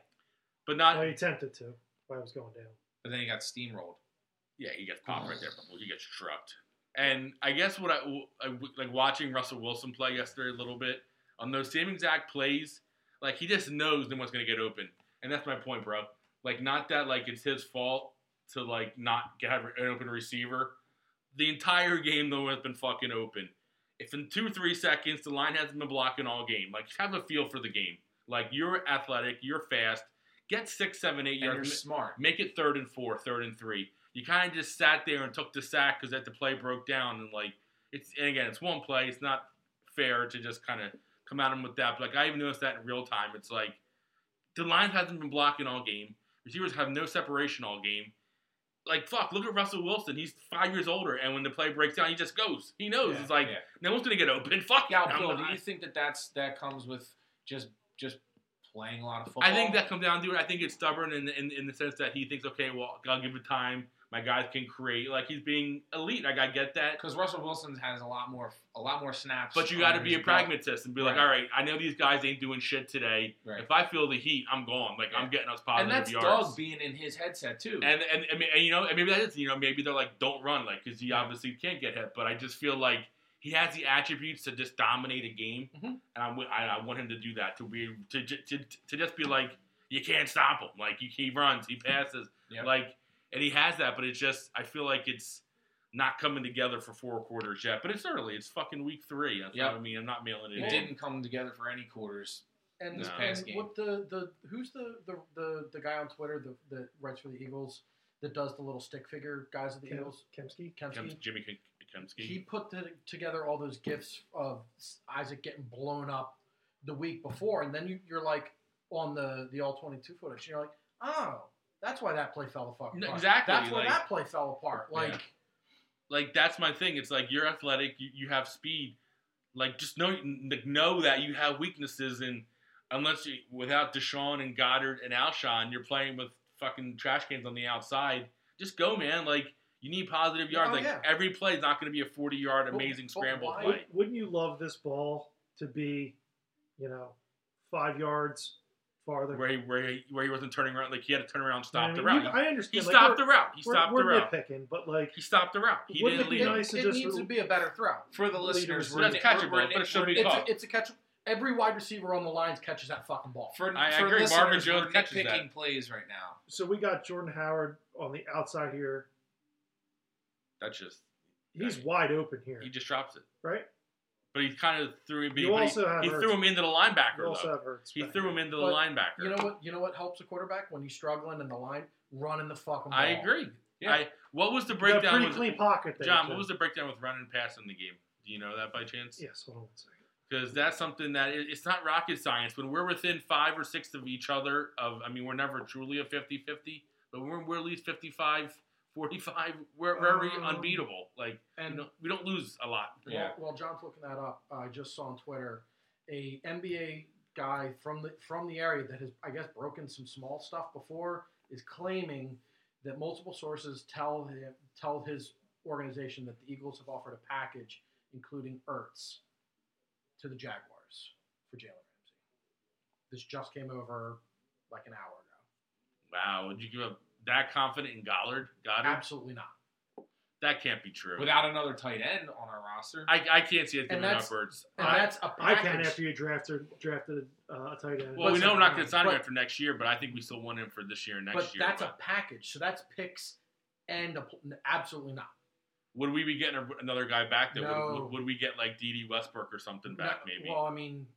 but not Well, he attempted to while I was going down. But then he got steamrolled. Yeah, he gets popped right there. But he gets trucked. And I guess what I, I like watching Russell Wilson play yesterday a little bit on those same exact plays. Like he just knows no one's gonna get open, and that's my point, bro. Like not that like it's his fault to like not get an open receiver. The entire game, no one's been fucking open. If in two three seconds the line hasn't been blocking all game, like have a feel for the game. Like you're athletic, you're fast. Get six, seven, eight And you're yards. smart. Make it third and four, third and three. You kind of just sat there and took the sack because that the play broke down and like it's and again it's one play. It's not fair to just kind of come at him with that. But like I even noticed that in real time. It's like the line hasn't been blocking all game. Receivers have no separation all game. Like fuck, look at Russell Wilson. He's five years older, and when the play breaks down, he just goes. He knows. Yeah, it's like yeah. no one's gonna get open. (laughs) Fuck Yeah, Bill, do you think that that's that comes with just just playing a lot of football? I think that comes down to it. I think it's stubborn in, in in the sense that he thinks, okay, well, I'll give it time. My guys can create. Like he's being elite. Like I get that. because Russell Wilson has a lot more a lot more snaps. But you got to be a belt. pragmatist and be like, Right. all right, I know these guys ain't doing shit today. Right. If I feel the heat, I'm gone. Like I'm Yeah. getting us positive and that's yards. Doug being in his headset too. and, and and and you know, and maybe that is you know maybe they're like don't run like because he Yeah. obviously can't get hit. But I just feel like he has the attributes to just dominate a game, Mhm. and I want him to do that to be to to, to, to just be like you can't stop him. Like he, he runs, he passes, (laughs) Yep. like and he has that. But it's just I feel like it's not coming together for four quarters yet. But it's early. It's fucking week three. That's Yep. what I mean. I'm not mailing it, it in. didn't come together for any quarters. And, this No. past game. what the, the who's the, the, the, the guy on Twitter that, that writes for the Eagles that does the little stick figure guys of the Kim- Eagles? Kempski. Kempski. Jimmy Kim- He put the, together all those gifs of Isaac getting blown up the week before, and then you, you're like on the the all 22 footage. And you're like, oh, that's why that play fell fuck No, apart. exactly, That's why like- that play fell apart. Like, Yeah. like that's my thing. It's like you're athletic, you, you have speed. Like just know know that you have weaknesses, and unless you without DeSean and Goedert and Alshon, you're playing with fucking trash cans on the outside. Just go, man. Like you need positive yards. Oh, like yeah. every play is not going to be a 40 yard amazing but scramble why- play. Would, wouldn't you love this ball to be, you know, five yards farther? Where he, where he where he wasn't turning around, like he had to turn around, and stop I the mean, you- route. I understand. he like, stopped the route. He we're, stopped we're the route. nitpicking, but like, He stopped the route. He Wouldn't didn't it lead be him. nice to it just needs to be a better throw. For the listeners, was we're, really- That's catchable, but it should be we're- It's caught. a, it's a catch. Every wide receiver on the lines catches that fucking ball. For, I for agree, listeners, Marvin Jones we're catches that. plays right now. so we got Jordan Howard on the outside here. That's just He's wide open here, he just drops it. right? But he kind of threw him. You but he- have he, threw him into the linebacker. You also though. have Ertz He threw him into the But linebacker. You know what? You know what helps a quarterback when he's struggling in the line, running the fucking ball. I agree. Yeah. I, what was the You breakdown? pretty With, clean pocket there. John, too. what was the breakdown with running and pass in the game? Do you know that by chance? Yes, hold on one second. Because that's something that it- it's not rocket science. When we're within five or six of each other, of I mean, we're never truly a 50-50, but when we're, we're at least 55, 45, we're very Um, unbeatable. Like, And you know, we don't lose a lot. Yeah. While, while John's looking that up, I just saw on Twitter a NBA guy from the from the area that has, I guess, broken some small stuff before is claiming that multiple sources tell him tell his organization that the Eagles have offered a package including Ertz to the Jaguars for Jalen Ramsey. This just came over like an hour ago. Wow, would you give up that confident in Goedert? Goedert? Absolutely not. That can't be true. Without another tight end on our roster. I, I can't see it And giving that's- upwards. And I- that's a I package. can after you drafted drafted uh, a tight end. Well, we know we're not going to sign him But- after next year, but I think we still want him for this year and next but year. that's a package. So that's picks and a, pl- absolutely not. would we be getting a, another guy back? That No. would, would, would we get like Dede Westbrook or something back? No, maybe. Well, I mean,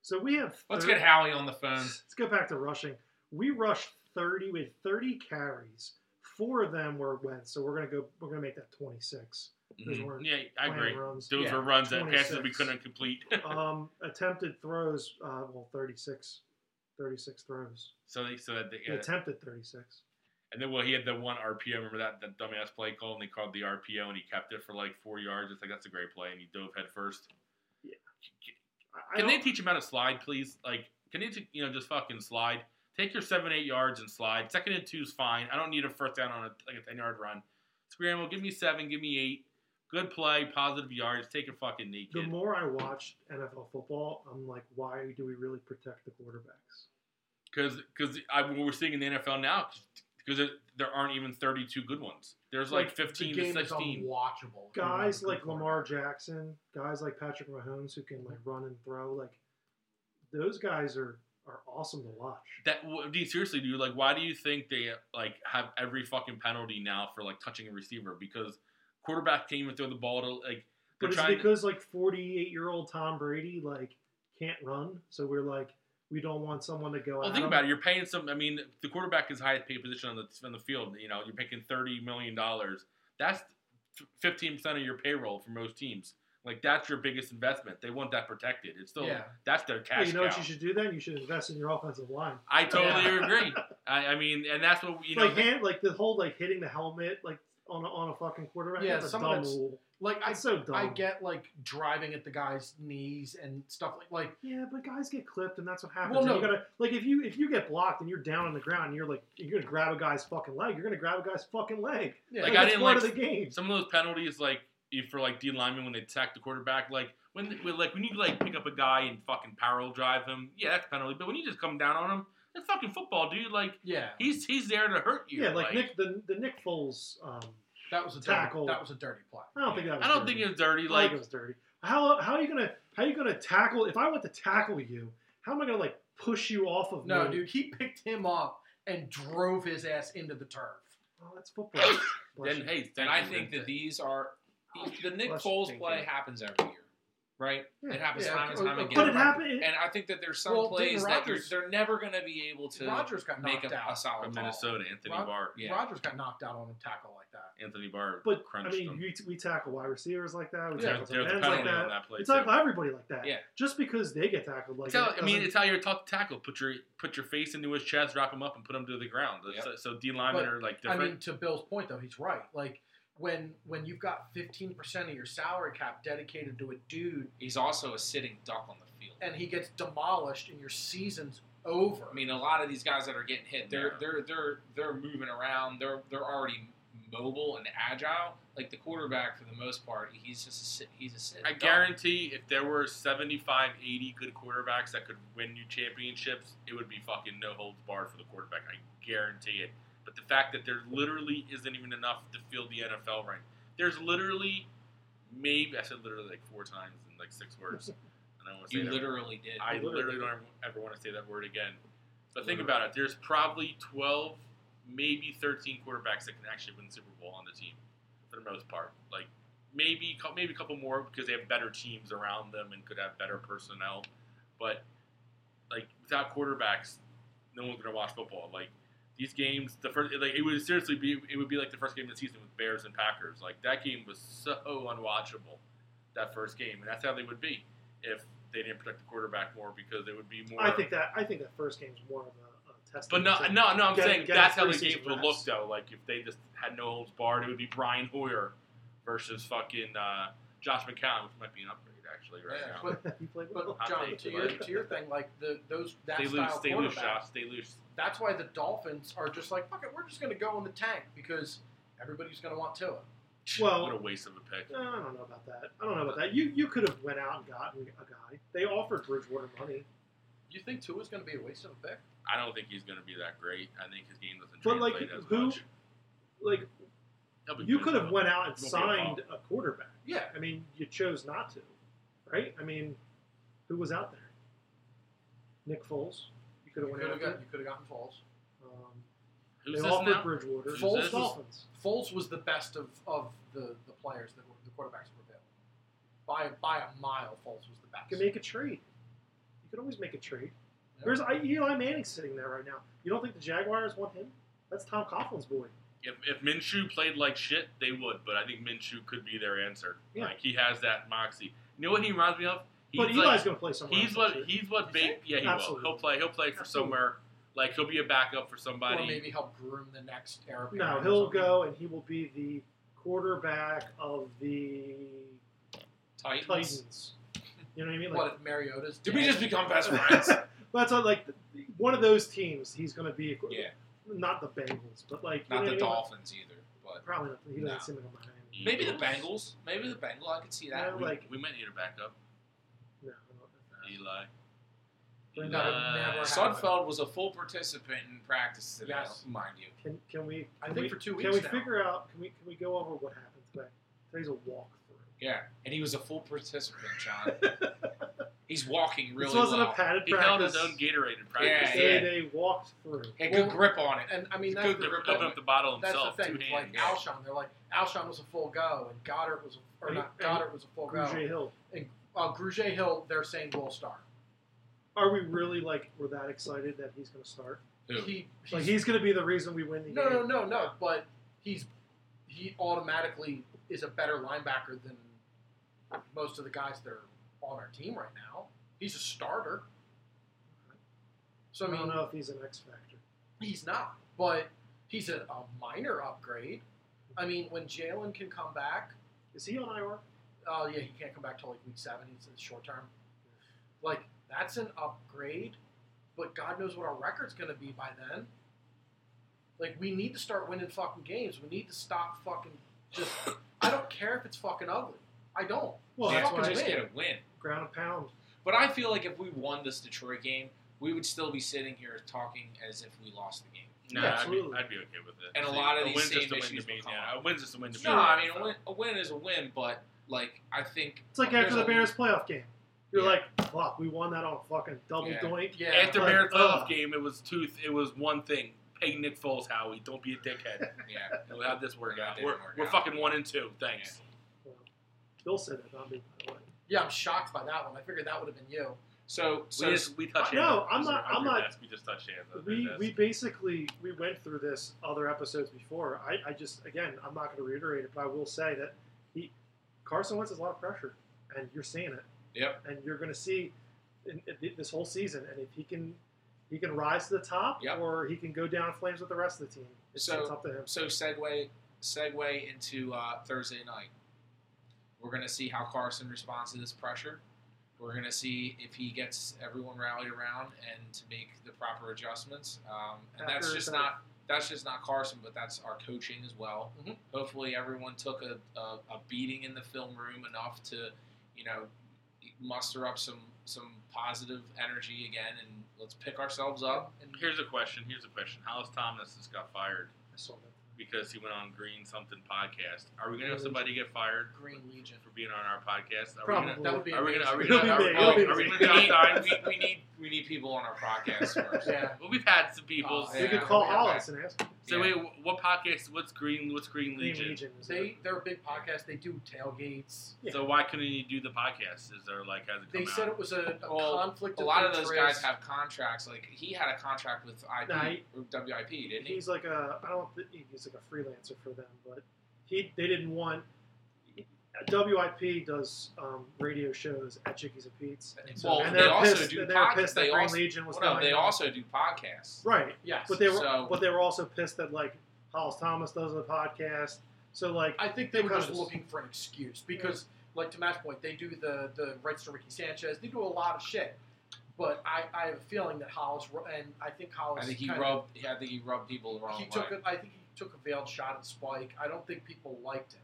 So we have. Let's thir- get Howie on the phone. Let's go back to rushing. We rushed thirty with thirty carries. Four of them were Wentz, so we're gonna go. We're gonna make that twenty six. Those Mhm. Yeah, I agree. Runs. Those Yeah, were runs that passes we couldn't complete. (laughs) um, attempted throws. Uh, well, 36. 36 throws. so they so that they, He yeah. attempted thirty six. and then well he had the one RPO. Remember that that dumbass play call and they called the RPO and he kept it for like four yards. It's like that's a great play and he dove head first. I Can they don't- teach him how to slide, please? Like, can they, you know, just fucking slide? Take your seven, eight yards and slide. Second and two is fine. I don't need a first down on a like a ten yard run. Scramble, give me seven, give me eight. Good play, positive yards. Take a fucking knee, The more I watch NFL football, I'm like, why do we really protect the quarterbacks? Because because what we're seeing in the NFL now, because there aren't even thirty two good ones. There's like, the fifteen to game is sixteen. unwatchable. if you want Guys a good like Lamar. Jackson, guys like Patrick Mahomes who can like run and throw, like those guys are are awesome to watch. That dude, seriously, dude. Like, why do you think they like have every fucking penalty now for like touching a receiver? Because quarterback can't even throw the ball to like. But it's trying. to- because like 48 year old Tom Brady like can't run, so we're like we don't want someone to go. Well, think about it. You're paying some. I mean, the quarterback is highest paid position on the on the field. You know, you're making thirty million dollars. That's fifteen percent of your payroll for most teams. Like that's your biggest investment. They want that protected. It's still Yeah. that's their Hey, cash you know what you should do then? You should invest in your offensive line. I totally Yeah. agree. I, I mean, and that's what you know. like hand, like the whole like hitting the helmet like on a, on a fucking quarterback. Yeah, that's a some of dumb that's- rule. Like I, so dumb. I get like driving at the guy's knees and stuff like like Yeah, but guys get clipped, and that's what happens. Well, And no. you gotta like if you if you get blocked and you're down on the ground, and you're like you're gonna grab a guy's fucking leg. You're gonna grab a guy's fucking leg. yeah, Like, that's I didn't part like of the game. some of those penalties, like if for like D linemen when they attack the quarterback, like when when, like when you like pick up a guy and fucking parallel drive him, yeah, that's a penalty. But when you just come down on him, that's fucking football, dude. Like yeah. he's he's there to hurt you. Yeah, like, Nick the the Nick Foles. Um, That was a Tackle. Dirty, that was a dirty play. I don't think that was. I don't dirty. think it's dirty. I think Like it was dirty. How how are you gonna how are you gonna tackle? If I went to tackle you, how am I gonna like push you off of No, me? dude, he picked him up and drove his ass into the turf. Oh, that's football. Bless (coughs) then hey, And I think that these are the Nick Bless Foles you. play happens every year, right? Yeah. It happens Yeah, time and time again. but it happened. And I think that there's some Well, plays didn't that you're, they're never going to be able to Rodgers got make knocked a, a out. solid from. Minnesota, Anthony Rod- Barr. Yeah. Rodgers got knocked out on a tackle like that. Anthony Barr But I mean, him. we, we tackle wide receivers like that. We Yeah, tackle There's tight a ends like that. on that play We too. everybody like that. Yeah. Just because they get tackled like It's how, that. I mean, it's how you're taught to tackle. Put your put your face into his chest, wrap him up, and put him to the ground. Yep. So, so D linemen are like I different. mean, to Bill's point though, he's right. Like when when you've got 15% of your salary cap dedicated to a dude He's also a sitting duck on the field. and he gets demolished and your season's over. I mean, a lot of these guys that are getting hit, they're Yeah. they're they're they're moving around. They're they're already mobile and agile. Like the quarterback, for the most part, he's just a sit, he's a sit. I guarantee if there were 75, 80 good quarterbacks that could win you championships, it would be fucking no holds barred for the quarterback. I guarantee it. But the fact that there literally isn't even enough to fill the NFL right. There's literally, maybe, I said literally like four times in like six words. (laughs) And I don't want to say You that. literally did. I literally don't ever, ever want to say that word again. But think about it. There's probably 12, maybe 13 quarterbacks that can actually win the Super Bowl on the team, for the most part. Like maybe cou- maybe a couple more because they have better teams around them and could have better personnel. But like without quarterbacks, no one's gonna watch football. Like these games, the first like it would seriously be it would be like the first game of the season with Bears and Packers. Like that game was so unwatchable. That first game, and that's how they would be if they didn't protect the quarterback more because it would be more. I think that I think that first game game's more of a, a test. But no, no, no. I'm saying that's how the games would look, though. Like if they just had no holds barred, it would be Brian Hoyer versus fucking uh, Josh McCown, which might be an upgrade actually right Yeah, now. But (laughs) he played but well. I'll John, to your to your thing, like the those that Stay style loose, stay loose, quarterback, Josh. Stay loose. That's why the Dolphins are just like, fuck it, we're just gonna go in the tank because everybody's gonna want Tua. Well, what a waste of a pick. I don't know about that. I don't know about that. You you could have went out and gotten a guy. They offered Bridgewater money. You think Tua's going to be a waste of a pick? I don't think he's going to be that great. I think his game doesn't But, like, translate as who- much. Like you could have went out and He'll a signed a quarterback. Yeah. I mean, you chose not to, right? I mean, who was out there? Nick Foles. You could have could went have got, after. you could have gotten Foles. Um, Who's they this offered now? Bridgewater. Who's Foles this? was- Dolphins. Foles was the best of, of the, the players that were the quarterbacks that were available. By by a mile, Foles was the best. You can make a trade. You could always make a trade. Yeah. There's I- Eli Manning sitting there right now. You don't think the Jaguars want him? That's Tom Coughlin's boy. If, if Minshew played like shit, they would. But I think Minshew could be their answer. Yeah. Like he has that moxie. You know what he reminds me of? He's But Eli's like, going to play somewhere. he's what next he's what big. Yeah, he Absolutely. will. He'll play. He'll play for Absolutely. somewhere. Like he'll be a backup for somebody. or maybe help groom the next heir No, he'll go and he will be the quarterback of the Titans. Titans. You know what I mean? What if Mariota's? Did we just become best (laughs) friends? That's not like one of those teams. He's going to be. yeah, Not the Bengals, but like not the know what I mean? Dolphins either, but Probably not. He doesn't No. seem like a Miami. Maybe the Eagles. Bengals. Maybe the Bengals. I could see that. No, We, like- we might need a backup. No, I don't know. Eli. Bring that Eli. never. Sudfeld was a full participant in practice today, Yes. mind you. Can can we? I think we, for two weeks. Can we now. figure out? Can we can we go over what happened today? Today's a walkthrough. Yeah, and he was a full participant, John. (laughs) He's walking really this wasn't well. a padded He practice. held his own Gatorade in practice. Yeah, They, yeah. they walked through. Had good Well, grip on it. And I mean, It's that's good the, to opened up the bottle that's himself. the thing. two Like hands. yeah. Alshon, they're like Alshon was a full go, and Goedert was a, or And- not Goedert was a full go. Grugier Hill. And uh, Grugier Hill, they're saying will start. Are we really like we're that excited that he's going to start? Who? He, he's, Like he's going to be the reason we win the no, game. no, no, no. But he's he automatically is a better linebacker than most of the guys that are on our team right now. He's a starter. So I mean, I don't know if he's an X factor. He's not, but he's a, a minor upgrade. I mean, when Jalen can come back, Is he on IR? oh uh, yeah, he can't come back till like week seven. He's in the short term. Like that's an upgrade, but God knows what our record's gonna be by then. Like we need to start winning fucking games. We need to stop fucking just. I don't care if it's fucking ugly. I don't. Well, yeah, that's fucking why just win. get a win. ground and pound. But I feel like if we won this Detroit game, we would still be sitting here talking as if we lost the game. No, Yeah, I'd, be. I'd be okay with it. And a lot of a these win's just same win issues to me. will come Yeah, up. a win's just a win to me. No, I mean a win, a win is a win, but like I think It's like after the Bears playoff game. You're Yeah. like, fuck, we won that on a fucking double Yeah. doink. Yeah. After Like, Bears playoff ugh. game, it was two. It was one thing. Pay Nick Foles, Howie. Don't be a dickhead. (laughs) yeah. And we'll have this work out. We're, work we're out. fucking one and two. Thanks. Well, Bill said it, not me, by the way. Yeah, I'm shocked by that one. I figured that would have been you. So so we just we touch No, hands. I'm not- I'm not- desk. We just touch hands. We, we basically we went through this other episodes before. I, I just again I'm not going to reiterate it, but I will say that he Carson Wentz has a lot of pressure, and you're seeing it. Yep. And you're going to see in, in this whole season, and if he can he can rise to the top, Yep. or he can go down flames with the rest of the team. It's, So- it's up to him. so segue segue into uh, Thursday night. We're gonna see how Carson responds to this pressure. We're gonna see if he gets everyone rallied around and to make the proper adjustments. Um, and that's just the- not that's just not Carson, but that's our coaching as well. Mhm. Hopefully, everyone took a, a, a beating in the film room enough to, you know, muster up some some positive energy again, and let's pick ourselves up. And Here's a question. Here's a question. Hollis Thomas just got fired I saw that. Because he went on Green Something podcast. Are we gonna have somebody get fired Green Legion. for being on our podcast? Are Probably. we gonna? That would be Are we gonna? Are we amazing. gonna? Are we, It'll be big. are we gonna we, drop we, we need we need people on our podcast first. Yeah. Well, we've had some people. Oh, You Yeah. could call we have Hollis and ask him. So Yeah. wait, what podcast? What's Green? What's Green Green Legion? Legion. is They they're a big podcast. They do tailgates. Yeah. So why couldn't he do the podcast? Is there like has it come They said it was a, a Well, conflict. A of lot of those guys have contracts. Like he had a contract with IP Nah, he- or WIP, didn't he? He's like a I don't think he's like a freelancer for them, but he they didn't want. WIP does um, radio shows at Chickies and Pete's, Well, and they also pissed. do and they were podcasts. pissed that They Green also- Legion was Well, no, they also do podcasts. right, Yes. but they were So- but they were also pissed that like Hollis Thomas does a podcast. So like I think they They were just just- looking for an excuse because, like to Matt's point, they do the the rights to Ricky Sanchez. They do a lot of shit. But I, I have a feeling that Hollis and I think Hollis. I think he rubbed. Of, rubbed. I think he rubbed people the wrong He way. took. A, I think he took a veiled shot at Spike. I don't think people liked him.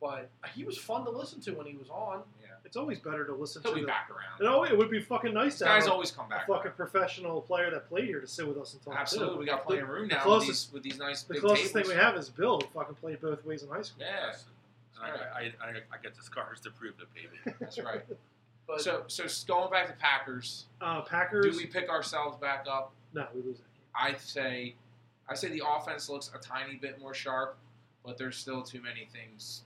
Whatever. But he was fun to listen to when he was on. yeah. it's always better to listen He'll to be the. back around. You know, it would be fucking nice These to guys have a, always come a back. fucking professional player that played here to sit with us and talk. too. Absolutely, we got plenty of room the now closest- with, these, with these nice The big closest tables. thing we have is Bill, who fucking played both ways in high school. Yeah, And I, I, I, I get the scars to prove it, baby. (laughs) that's right. But so, so going back to Packers, Uh, Packers. do we pick ourselves back up? No, we lose that game. I say, I say the offense looks a tiny bit more sharp, but there's still too many things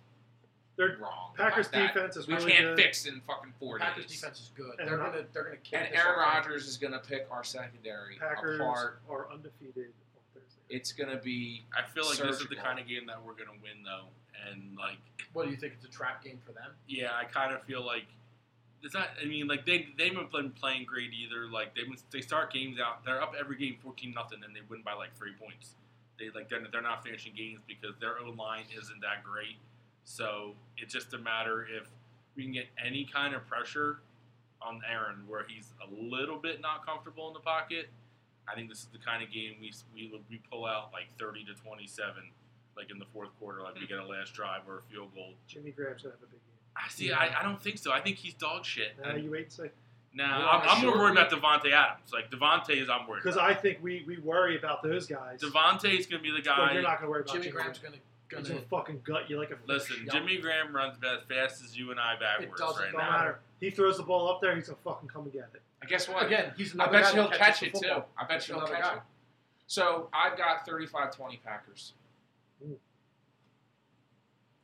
They're- wrong. Packers about that defense is we really can't good. fix in fucking four Packers days. defense is good. And they're not- gonna they're gonna kick And this Aaron offense. Rodgers is going to pick our secondary Packers apart. are undefeated on Thursday. It's going to be I feel like this is the Surgical. kind of game that we're gonna win though, and like, What do you think? It's a trap game for them. yeah, I kind of feel like it's not. I mean, like they they haven't been playing great either. Like they they start games out, they're up every game fourteen nothing, and they win by like three points. They like they're, they're not finishing games because their own line isn't that great. So it's just a matter if we can get any kind of pressure on Aaron where he's a little bit not comfortable in the pocket. I think this is the kind of game we we we pull out like thirty to twenty seven, like in the fourth quarter, like we get a last drive or a field goal. Jimmy Graham's gonna have a big game. I see. I, I don't think so. I think he's dog shit. Now And- you wait and say Nah, I'm, on a I'm more worried about Davante Adams. Like Davante is, I'm worried. because I think we, we worry about those guys. Davante is going to be the but guy. you're not gonna worry about Jimmy Jimmy Graham's Graham. Gonna He's gonna. gonna fucking gut you like a. Listen, Yup. Jimmy Graham runs as fast as you and I backwards it doesn't right Don't now. matter. He throws the ball up there. He's gonna fucking come and get it. And guess what? Again, he's I bet guy you he'll catch it too. I bet you he'll catch guy. it. So I've got 35-20 Packers.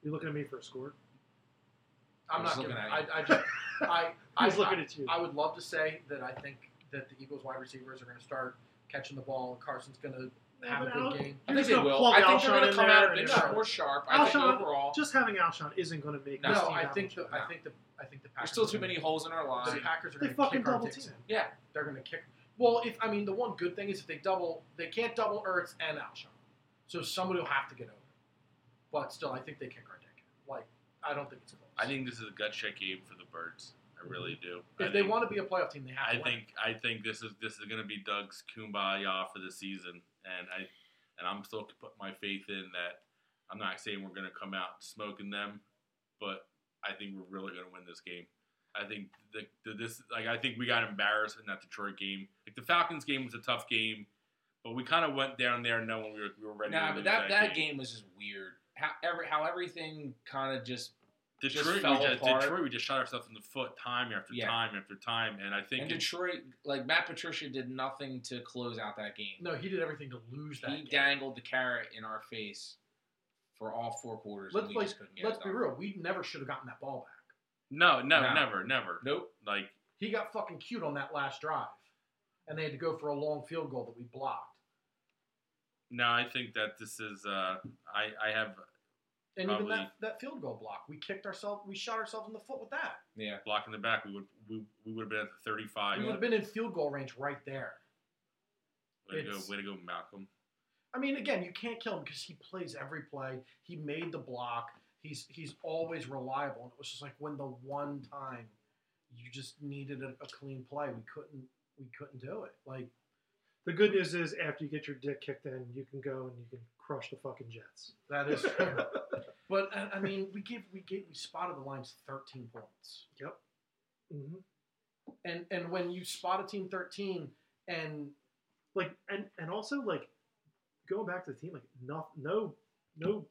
You looking at me for a score? I'm not was (laughs) gonna. looking I, at I just. I. I I was looking at you. I would love to say that I think that the Eagles wide receivers are going to start catching the ball and Carson's going to Yeah, have a good game. I think just they will. I think Alshon they're going to come out a and bit you're- more sharp. I think Alshon- overall, Just having Alshon isn't gonna make. No, this team I think much the better. I think the I think the there's Packers. still are too gonna- many holes in our line. The. Packers are going to kick our double dicks team. in. Yeah, They're going to kick. Well, if I mean the one good thing is if they double, they can't double Ertz and Alshon, so somebody will have to get over. But still, I think they kick our dick. in. Like I don't think it's close. I think this is a gut check game for the Birds. I mhm. really do. if I they think, want to be a playoff team, they have I to win. think I think this is this is going to be Doug's kumbaya for the season, and I and I'm still put my faith in that. I'm not saying we're going to come out smoking them, but I think we're really going to win this game. I think the, the this like I think we got embarrassed in that Detroit game. Like the Falcons game was a tough game, but we kind of went down there knowing we were we were ready. nah, to but lose that that game was just weird. How every, how everything kind of just Detroit, just we just, apart. Detroit, we just shot ourselves in the foot time after Yeah. time after time, and I think and it's- Detroit, like Matt Patricia, did nothing to close out that game. no, he did everything to lose that. he game. dangled the carrot in our face for all four quarters. Let's and we like, just couldn't get let's it be real. We never should have gotten that ball back. no, no, No. never, never. Nope. Like He got fucking cute on that last drive, and they had to go for a long field goal that we blocked. no, I think that this is. Uh, I I have And even that, that field goal block, we kicked ourselves, we shot ourselves in the foot with that. Yeah. block in the back. We would we, we would have been at the 35. We would have been in field goal range right there. Way to go, way to go, Malcolm. I mean, again, you can't kill him because he plays every play. He made the block. He's he's always reliable. And it was just like when the one time you just needed a, a clean play, we couldn't we couldn't do it. Like The good news is after you get your dick kicked in, you can go and you can crush the fucking Jets. that is true. (laughs) but I, I mean, we gave we gave we spotted the lines thirteen points. Yep. hmm And and when you spot a team thirteen and Like and and also like going back to the team, like no no no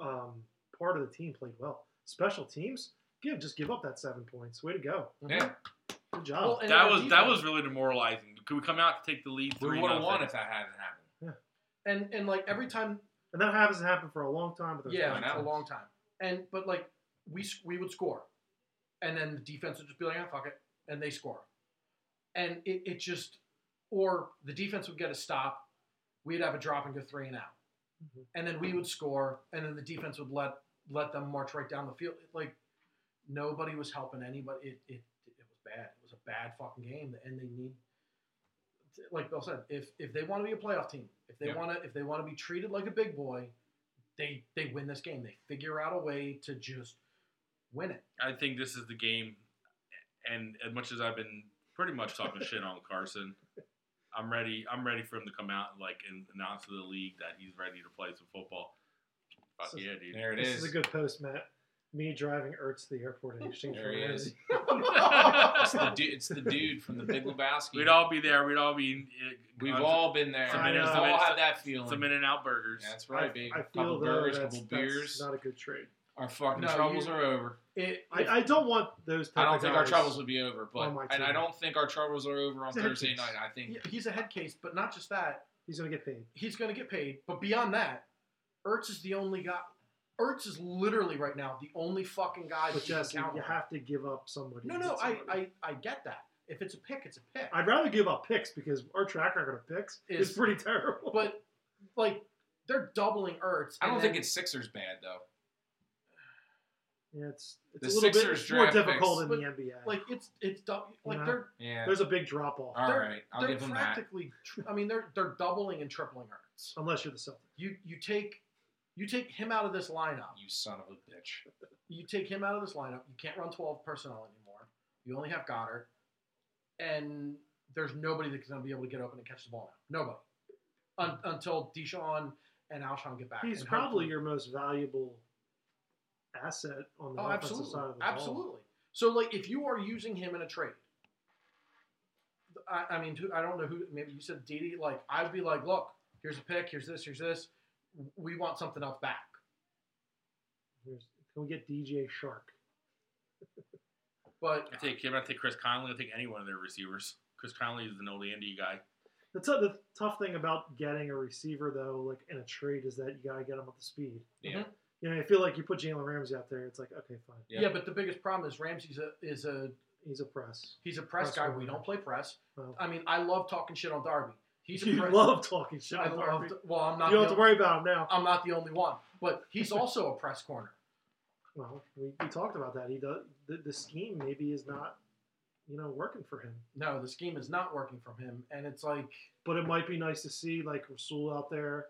um, part of the team played well. Special teams, give just give up that seven points. Way to go. Yeah. Good job. Well, and That our was that defense- was really demoralizing. Could we come out to take the lead We three? would have nothing? won if that hadn't happened. And and like every time and that hasn't happened for a long time. But there's yeah, I a long time. And but like we we would score, and then the defense would just be like, "Ah, fuck it," and they score, and it, it just or the defense would get a stop, we'd have a drop and go three and out, Mhm. and then we would score, and then the defense would let let them march right down the field. Like nobody was helping anybody. It it, it was bad. It was a bad fucking game, and they need. Like Bill said, if if they want to be a playoff team, if they Yeah. want to if they want to be treated like a big boy, they they win this game. They figure out a way to just win it. I think this is the game. And as much as I've been pretty much talking shit on Carson, (laughs) I'm ready. I'm ready for him to come out and like and announce to the league that he's ready to play some football. Fuck yeah, dude. There it This is. is a good post, Matt. Me driving Ertz to the airport in exchange There for he Ramsey. (laughs) It's the, dude, it's the dude from the Big Lebowski. We'd all be there. We'd all be. Uh, We've on all been there. We've know. all had that feeling. some in and out burgers. That's right, I, baby. I couple feel though burgers, that's, couple that's beers. not a good trade. Our fucking No, troubles you- are over. It, I, I don't want those. Type I don't of think our guys- troubles would be over, but on my and I team. don't think our troubles are over on It's a Thursday case. night. I think he- he's a head case, but not just that. He's gonna get paid. He's going to get paid. But beyond that, Ertz is the only guy. Ertz is literally right now the only fucking guy But that you Jesse, count you have to give up somebody. No, no, get I. I, I get that. If it's a pick, it's a pick. I'd rather give up picks because our track record of picks is, Is- pretty terrible. But like they're doubling Ertz. I don't and think it's Sixers bad though. yeah, it's it's The a little Sixers bit more difficult picks. in the NBA. like it's it's dou- like Yeah. they're Yeah. There's a big drop off All they're- right, I'll they're give them that. practically. tr- I mean, they're they're doubling and tripling Ertz. unless you're the Celtics. You you take you take him out of this lineup. You son of a bitch. You take him out of this lineup. You can't run twelve personnel anymore. You only have Goedert, and there's nobody that's going to be able to get open and catch the ball now. Nobody Un- until DeSean and Alshon get back. He's probably your most valuable asset on the Oh, offensive absolutely, side of the ball. absolutely. So, like, if you are using him in a trade, I, I mean, I don't know who. Maybe you said Dede. Like, I'd be like, look, here's a pick. Here's this. Here's this. We want something else back. Here's- Can we get DJ Chark? (laughs) But I take him. I take Chris Conley. I take any one of their receivers. Chris Conley is an old Andy guy. The, t- the tough thing about getting a receiver though, like in a trade, is that you gotta get them up to speed. Yeah. Mhm. You know, I feel like you put Jalen Ramsey out there, it's like okay, fine. Yeah. yeah. but the biggest problem is Ramsey's a is a He's a press. he's a press, Press guy. runner. We don't play press. Well, I mean, I love talking shit on Darby. He's you love talking shit. I love. Well, I'm not. You don't have to worry about him now. I'm not the only one, but he's also a press corner. Well, we, we talked about that. He does the, the scheme maybe is not, you know, working for him. No, the scheme is not working for him, and it's like. But it might be nice to see like Rasul out there,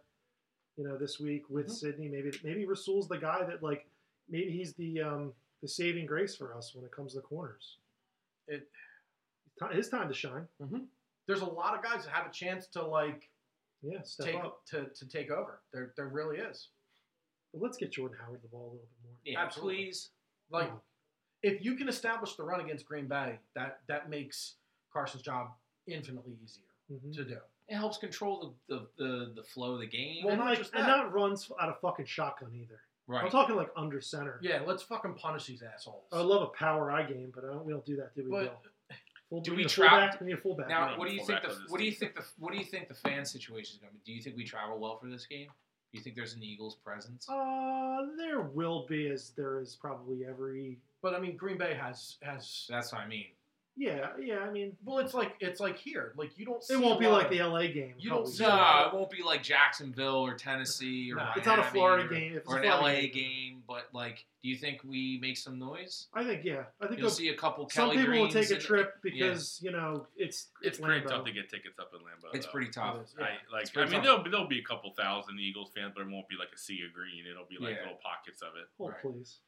you know, this week with Mhm. Sidney. Maybe maybe Rasul's the guy that like maybe he's the um the saving grace for us when it comes to corners. It- his time to shine. There's a lot of guys that have a chance to like Yeah, step take up. to, to take over. There there really is. But let's get Jordan Howard the ball a little bit more. Yeah, Absolutely. please. Like Oh, if you can establish the run against Green Bay, that that makes Carson's job infinitely easier mhm. to do. It helps control the, the, the, the flow of the game. Well, and not like, just and not runs out of fucking shotgun either. Right. I'm talking like under center. Yeah, let's fucking punish these assholes. I love a power eye game, but I don't, we don't do that, do we? But- Bill? Full, Do we travel? need a trap- fullback? We need a fullback. Now, need what do you think the what do you think the what do you think the fan situation is going to be? Do you think we travel well for this game? Do you think there's an Eagles presence? Uh, there will be, as there is probably every. but I mean, Green Bay has has. That's what I mean. Yeah, yeah. I mean, Well, it's like it's like here. Like you don't. See it won't be like of- the LA game. You don't No, Yeah. it won't be like Jacksonville or Tennessee or No. It's not a Florida or, game. If it's or a an LA game. But like, do you think we make some noise? I think yeah. I think You'll they'll- see a couple some Kelly people will take a trip because you know it's It's, it's, pretty tough to get tickets up in Lambeau. It's though. pretty tough. It is, yeah. I, like pretty I mean, tough. there'll be, there'll be a couple thousand Eagles fans, but it won't be like a sea of green. It'll be like Yeah. little pockets of it. Hold Right. please.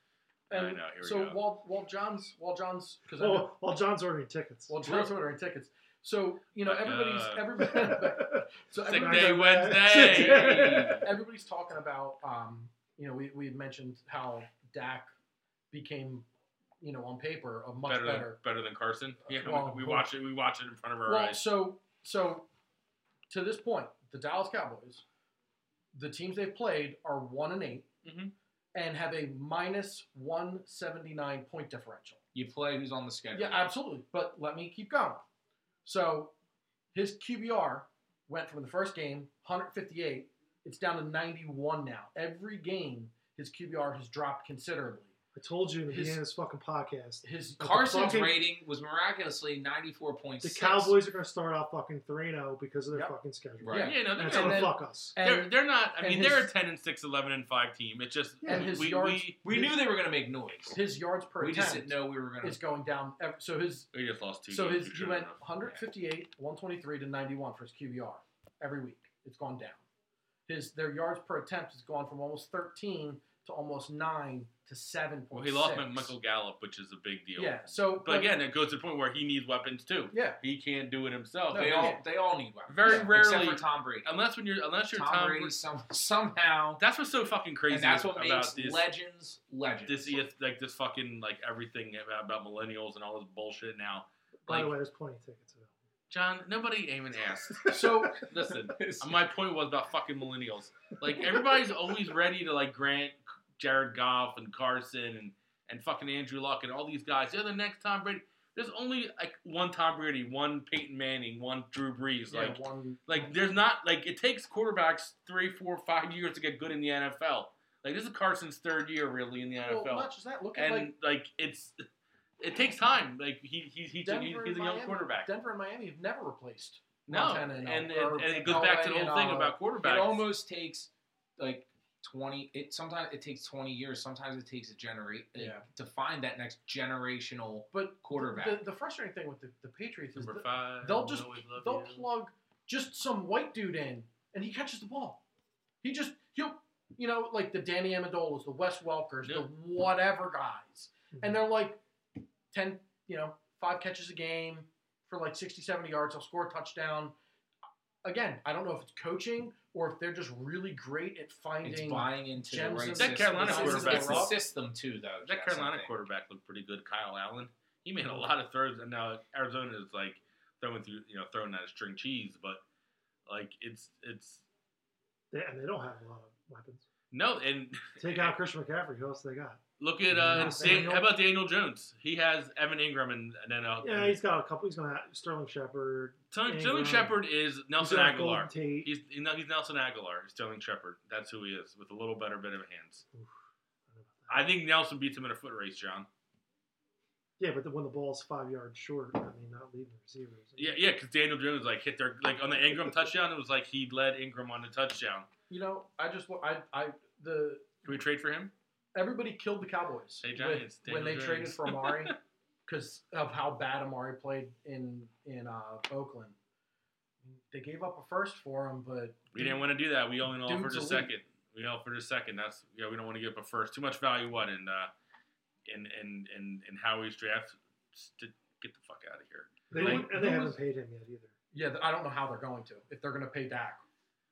I And know. Here we so go. while while John's while John's because I Oh, know while John's ordering tickets. while John's ordering tickets. So you know everybody's uh, everybody. (laughs) so Sick everybody- day Wednesday. (laughs) everybody's talking about, um, you know, we, we had mentioned how Dak became, you know, on paper a much better, better. than better than Carson. Yeah, Well, we, we watch it. We watch it in front of our Well, eyes. so so to this point, the Dallas Cowboys, the teams they've played are one and 8 Mhm. And have a minus one seventy nine point differential. You play who's on the schedule. Yeah, absolutely. But let me keep going. So his QBR went from the first game 158. It's down to 91 now. Every game, his QBR has dropped considerably. I told you in the His- beginning of this fucking podcast. His Carson's fucking- rating was miraculously ninety four point The. Cowboys are going to start off fucking 3 0 because of their Yep. fucking schedule. Right. Yeah. yeah, no, they're, going to fuck us. they're, they're not. I and mean, his- they're a 10 and 6, 11 and 5 team. It's just Yeah, and his we, yards we, We knew they were going to make noise. his yards per We just didn't know we were going to. It's going down. ev- So his we just lost two. so games his he went 158, 123 to 91 for his QBR every week. It's gone down. His their yards per attempt has gone from almost 13 to almost nine to seven Well, point he six. lost Michael Gallup, which is a big deal. Yeah. So, But again, it goes to the point where he needs weapons too. yeah. He can't do it himself. No, They all can't. they all need weapons. Very Except rarely- for Tom Brady. Unless when you're unless you're Tom, Tom, Brady Brady. some, somehow, That's what's so fucking crazy and that's what about makes this. legends legends. this like this fucking like everything about, about millennials and all this bullshit now. By Like the way, there's plenty of tickets available. John, nobody even asked. (laughs) So Listen, (laughs) my point was about fucking millennials. Like everybody's always ready to like grant Jared Goff and Carson and and fucking Andrew Luck and all these guys. They're the next Tom Brady. There's only like one Tom Brady, one Peyton Manning, one Drew Brees. yeah, Like one like there's not like it takes quarterbacks three, four, five years to get good in the NFL. Like this is Carson's third year really in the well, NFL, not just that. Look at and like like, it's it takes time. Like he, he, he's, Denver he's, he's a young quarterback. Denver and Miami have never replaced No, Montana and, and, and, and it goes back to the whole thing about quarterbacks. It almost takes like twenty. It sometimes it takes twenty years. Sometimes it takes a generate Yeah. to find that next generational But quarterback. the, the frustrating thing with the, the Patriots is Number that five. they'll just they'll you. plug just some white dude in and he catches the ball. He just he'll you know like the Danny Amendolas, the Wes Welkers, Yep. the whatever guys, and mm-hmm. they're like ten you know five catches a game for like 60, 70 yards. They'll score a touchdown. Again, I don't know if it's coaching or if they're just really great at it's finding. buying into the right in- That Carolina It's- quarterback It's the was- system too, though. That Jess, Carolina quarterback looked pretty good. Kyle Allen. He made a lot of throws, and now Arizona is like throwing through, you know, throwing that string cheese. But like it's it's They, and they don't have a lot of weapons. no, and Take out (laughs) Christian McCaffrey. Who else they got? Look at uh, Not Daniel. how about Daniel Jones? He has Evan Engram and, and then uh, Yeah, he's got a couple. He's gonna have Sterling Shepard. Sterling Engram. Shepard is Nelson he's Agholor. He's he's Nelson Agholor. He's Sterling Shepard. That's who he is with a little better bit of hands. Oof, I I don't know about that. think Nelson beats him in a foot race, John. Yeah, but the, when the ball's five yards short, I mean, not leaving receivers. Yeah, yeah, because Daniel Jones like hit their like on the Engram touchdown. It was like he led Engram on the touchdown. You know, I just I I the Can we trade for him? Everybody killed the Cowboys Hey, with- when they Daniel traded for Amari (laughs) because of how bad Amari played in in uh, Oakland. They gave up a first for him, but We didn't want to do that. We only offered Dude's a elite. second. We offered a second. That's yeah. We don't want to give up a first. Too much value. What in uh, in in in in Howie's draft? Just to get the fuck out of here. They, Like, and they haven't was- paid him yet either. yeah, I don't know how they're going to if they're going to pay Dak.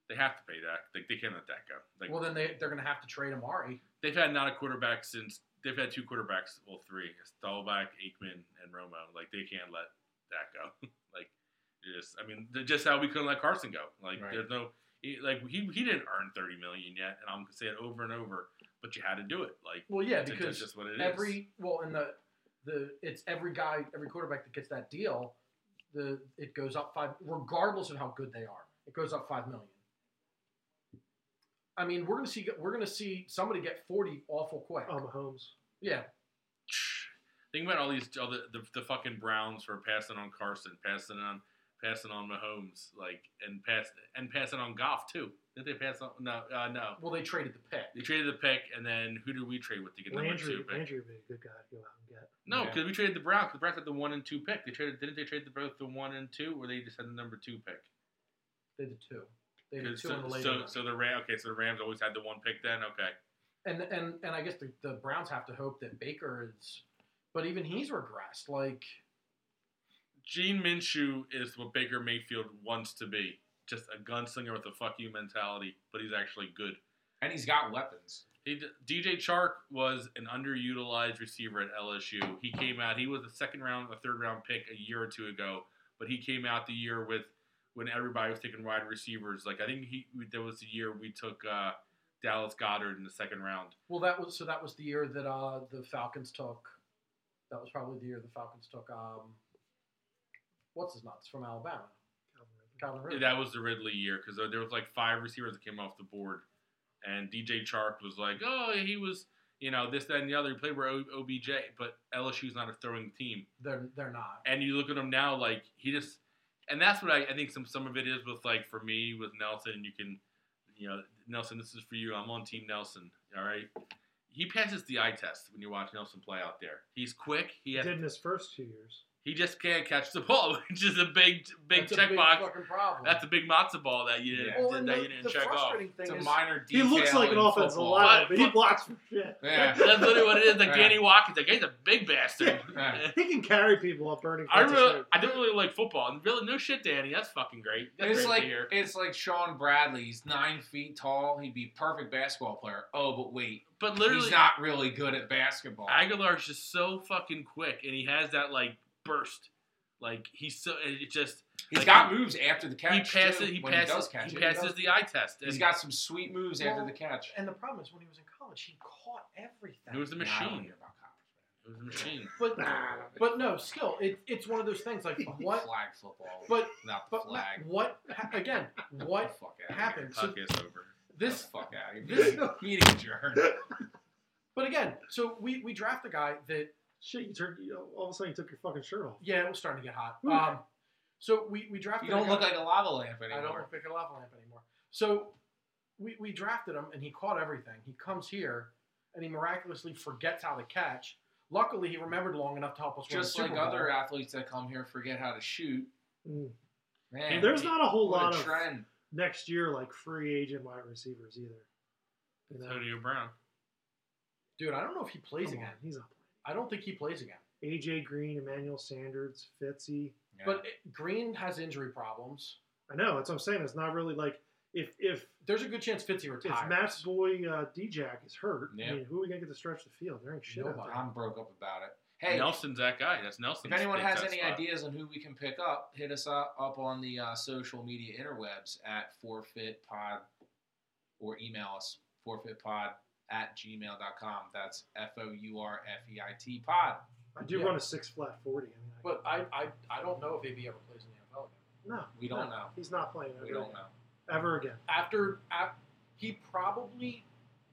They have to pay that. Like they can't let that go. Like well, then they they're going to have to trade Amari. they've had not a quarterback since they've had two quarterbacks. Well, three: Staubach, Aikman, and Romo. Like they can't let that go. (laughs) like just, I mean, just how we couldn't let Carson go. Like Right. there's no, like he he didn't earn thirty million yet, and I'm gonna say it over and over. But you had to do it. Like Well, yeah, that's because just what it is. every well, and the the it's every guy, every quarterback that gets that deal, the it goes up five, regardless of how good they are. It goes up five million. I mean, we're gonna see we're gonna see somebody get forty awful quick. Oh, Mahomes. yeah, (sighs) Think about all these all the, the the fucking Browns for passing on Carson, passing on passing on Mahomes, like and pass and passing on Goff too. Did they pass on? No, uh, no. well, they traded the pick. They traded the pick, and then who did we trade with to get number Landry, two pick? Landry would be a good guy to go out and get. No, Yeah. because we traded the Browns. The Browns had the one and two pick. They traded. Didn't they trade the both the one and two, or they just had the number two pick? They did two. They did 'Cause two So, in the later. so, round. so the Ram. Okay, so the Rams always had the one pick. Then okay. and and and I guess the, the Browns have to hope that Baker is, but even he's regressed. Like Gene Minshew is what Baker Mayfield wants to be. Just a gunslinger with a fuck you mentality, but he's actually good. and he's got weapons. He, DJ Chark was an underutilized receiver at LSU. He came out. He was a second round, a third round pick a year or two ago, but he came out the year with when everybody was taking wide receivers. Like I think he there was the year we took uh, Dallas Goedert in the second round. Well, that was so. That was the year that uh, the Falcons took. That was probably the year the Falcons took. Um, what's his nuts from Alabama? Calvin Ridley. That was the Ridley year because there was like five receivers that came off the board, and DJ Chark was like, oh, he was. You know this, that, and the other. He played with OBJ, but LSU's not a throwing team. They're they're not. and you look at him now, like he just, and that's what I, I think some some of it is with like for me with Nelson. You can, you know, Nelson, this is for you. I'm on Team Nelson. All right, he passes the eye test when you watch Nelson play out there. He's quick. He He did in his first two years. He just can't catch the (laughs) ball, which is a big, big That's a checkbox. problem. That's a big matzo ball that you didn't, well, and that the, you didn't check off. frustrating It's a minor detail. He looks like an offensive football. lineman, but he blocks for shit. Yeah. (laughs) That's literally what it is. Like Yeah. Danny Watkins, like he's a big bastard. Yeah. (laughs) He can carry people up burning. I really. I didn't really like football. And really, no shit, Danny. That's fucking great. That's It's great like to hear. it's like Shawn Bradley. He's nine feet tall. He'd be a perfect basketball player. Oh, but wait, But literally, he's not really good at basketball. Agholor's just so fucking quick, and he has that like burst. Like he's so it just He's like, got he- moves after the catch. he passes too, he passes he does catch he it. passes the eye test. He's and got some sweet moves after the catch. and the problem is when he was in college, he caught everything. It was a Nah, I don't machine. hear about It was a machine. But Nah. but no, still, it, it's one of those things like (laughs) what. flag football? But not the but flag. what again? What (laughs) the fuck out happened? So Podcast over. this, the fuck out of this- Meeting adjourned. (laughs) but again, so we we draft a guy that Shit, you turned. You, all of a sudden, you took your fucking shirt off. yeah, it was starting to get hot. Um, so we we drafted. You don't look guy- like a lava lamp anymore. I don't look like a lava lamp anymore. So we, we drafted him and he caught everything. He comes here and he miraculously forgets how to catch. Luckily, he remembered long enough to help us win Just the like Super Bowl. other athletes that come here forget how to shoot. Mm. Man, There's not a whole lot a of trend. next year like free agent wide receivers either. You know? Antonio Brown. Dude, I don't know if he plays Come on, again. he's not I don't think he plays again. AJ Green, Emmanuel Sanders, Fitzy. Yeah. But it, Green has injury problems. I know that's what I'm saying. It's not really like if if There's a good chance Fitzy if. Matt's boy uh, Jack is hurt, Yeah. I mean, who are we gonna get to stretch the field? There ain't shit out Nobody. there. I'm broke up about it. Hey, Nelson's that guy. That's Nelson. if anyone has any ideas on who we can pick up, hit us up, up on the uh, social media interwebs at forfeitpod or email us forfeitpod at gmail.com. That's F O U R F E I T pod. I do Yeah. run a six flat forty. I mean, I, but I, I I don't know if AB ever plays in the NFL again. no, We don't no, know. He's not playing ever, We don't know. ever again. After, af he probably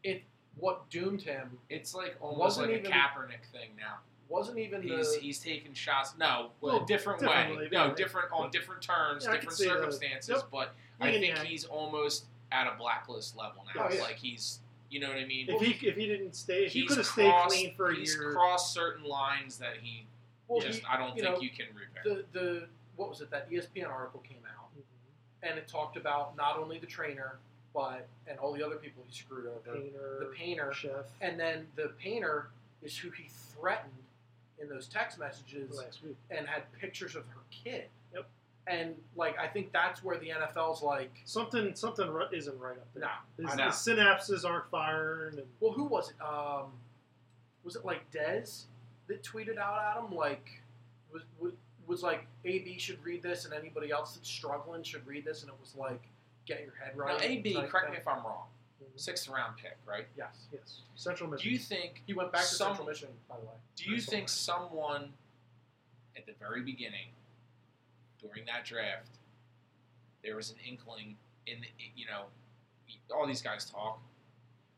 it what doomed him It's like almost Wasn't like even- a Kaepernick thing now. wasn't even He's the he's taking shots. No, Well, a different differently, way. No, yeah. different on different terms, Yeah, different circumstances. Yep. But I think he's almost at a blacklist level now. Oh, yeah. Like he's, you know what I mean. If he if he didn't stay, if he could have stayed clean for a he's year. crossed certain lines that he well, just he- I don't you think know, you can repair. the the what was it that ESPN article came out Mhm. and it talked about not only the trainer but and all the other people he screwed over, Painter, the painter, chef and then the painter is who he threatened in those text messages last week. and had pictures of her kid. Yep. And like I think that's where the NFL's like, Something something isn't right up there. nah. His, I know. his synapses aren't firing, and Well, who was it? Um, was it like Dez that tweeted out at him like was was, was like AB should read this and anybody else that's struggling should read this and it was like get your head right. now, right. AB, type correct me if I'm wrong. Mhm. Sixth round pick, right? Yes. yes, Central Michigan. Do you think? He went back to Some- Central Michigan, by the way. Do you think all someone at the very beginning, during that draft, there was an inkling in the, you know, all these guys talk.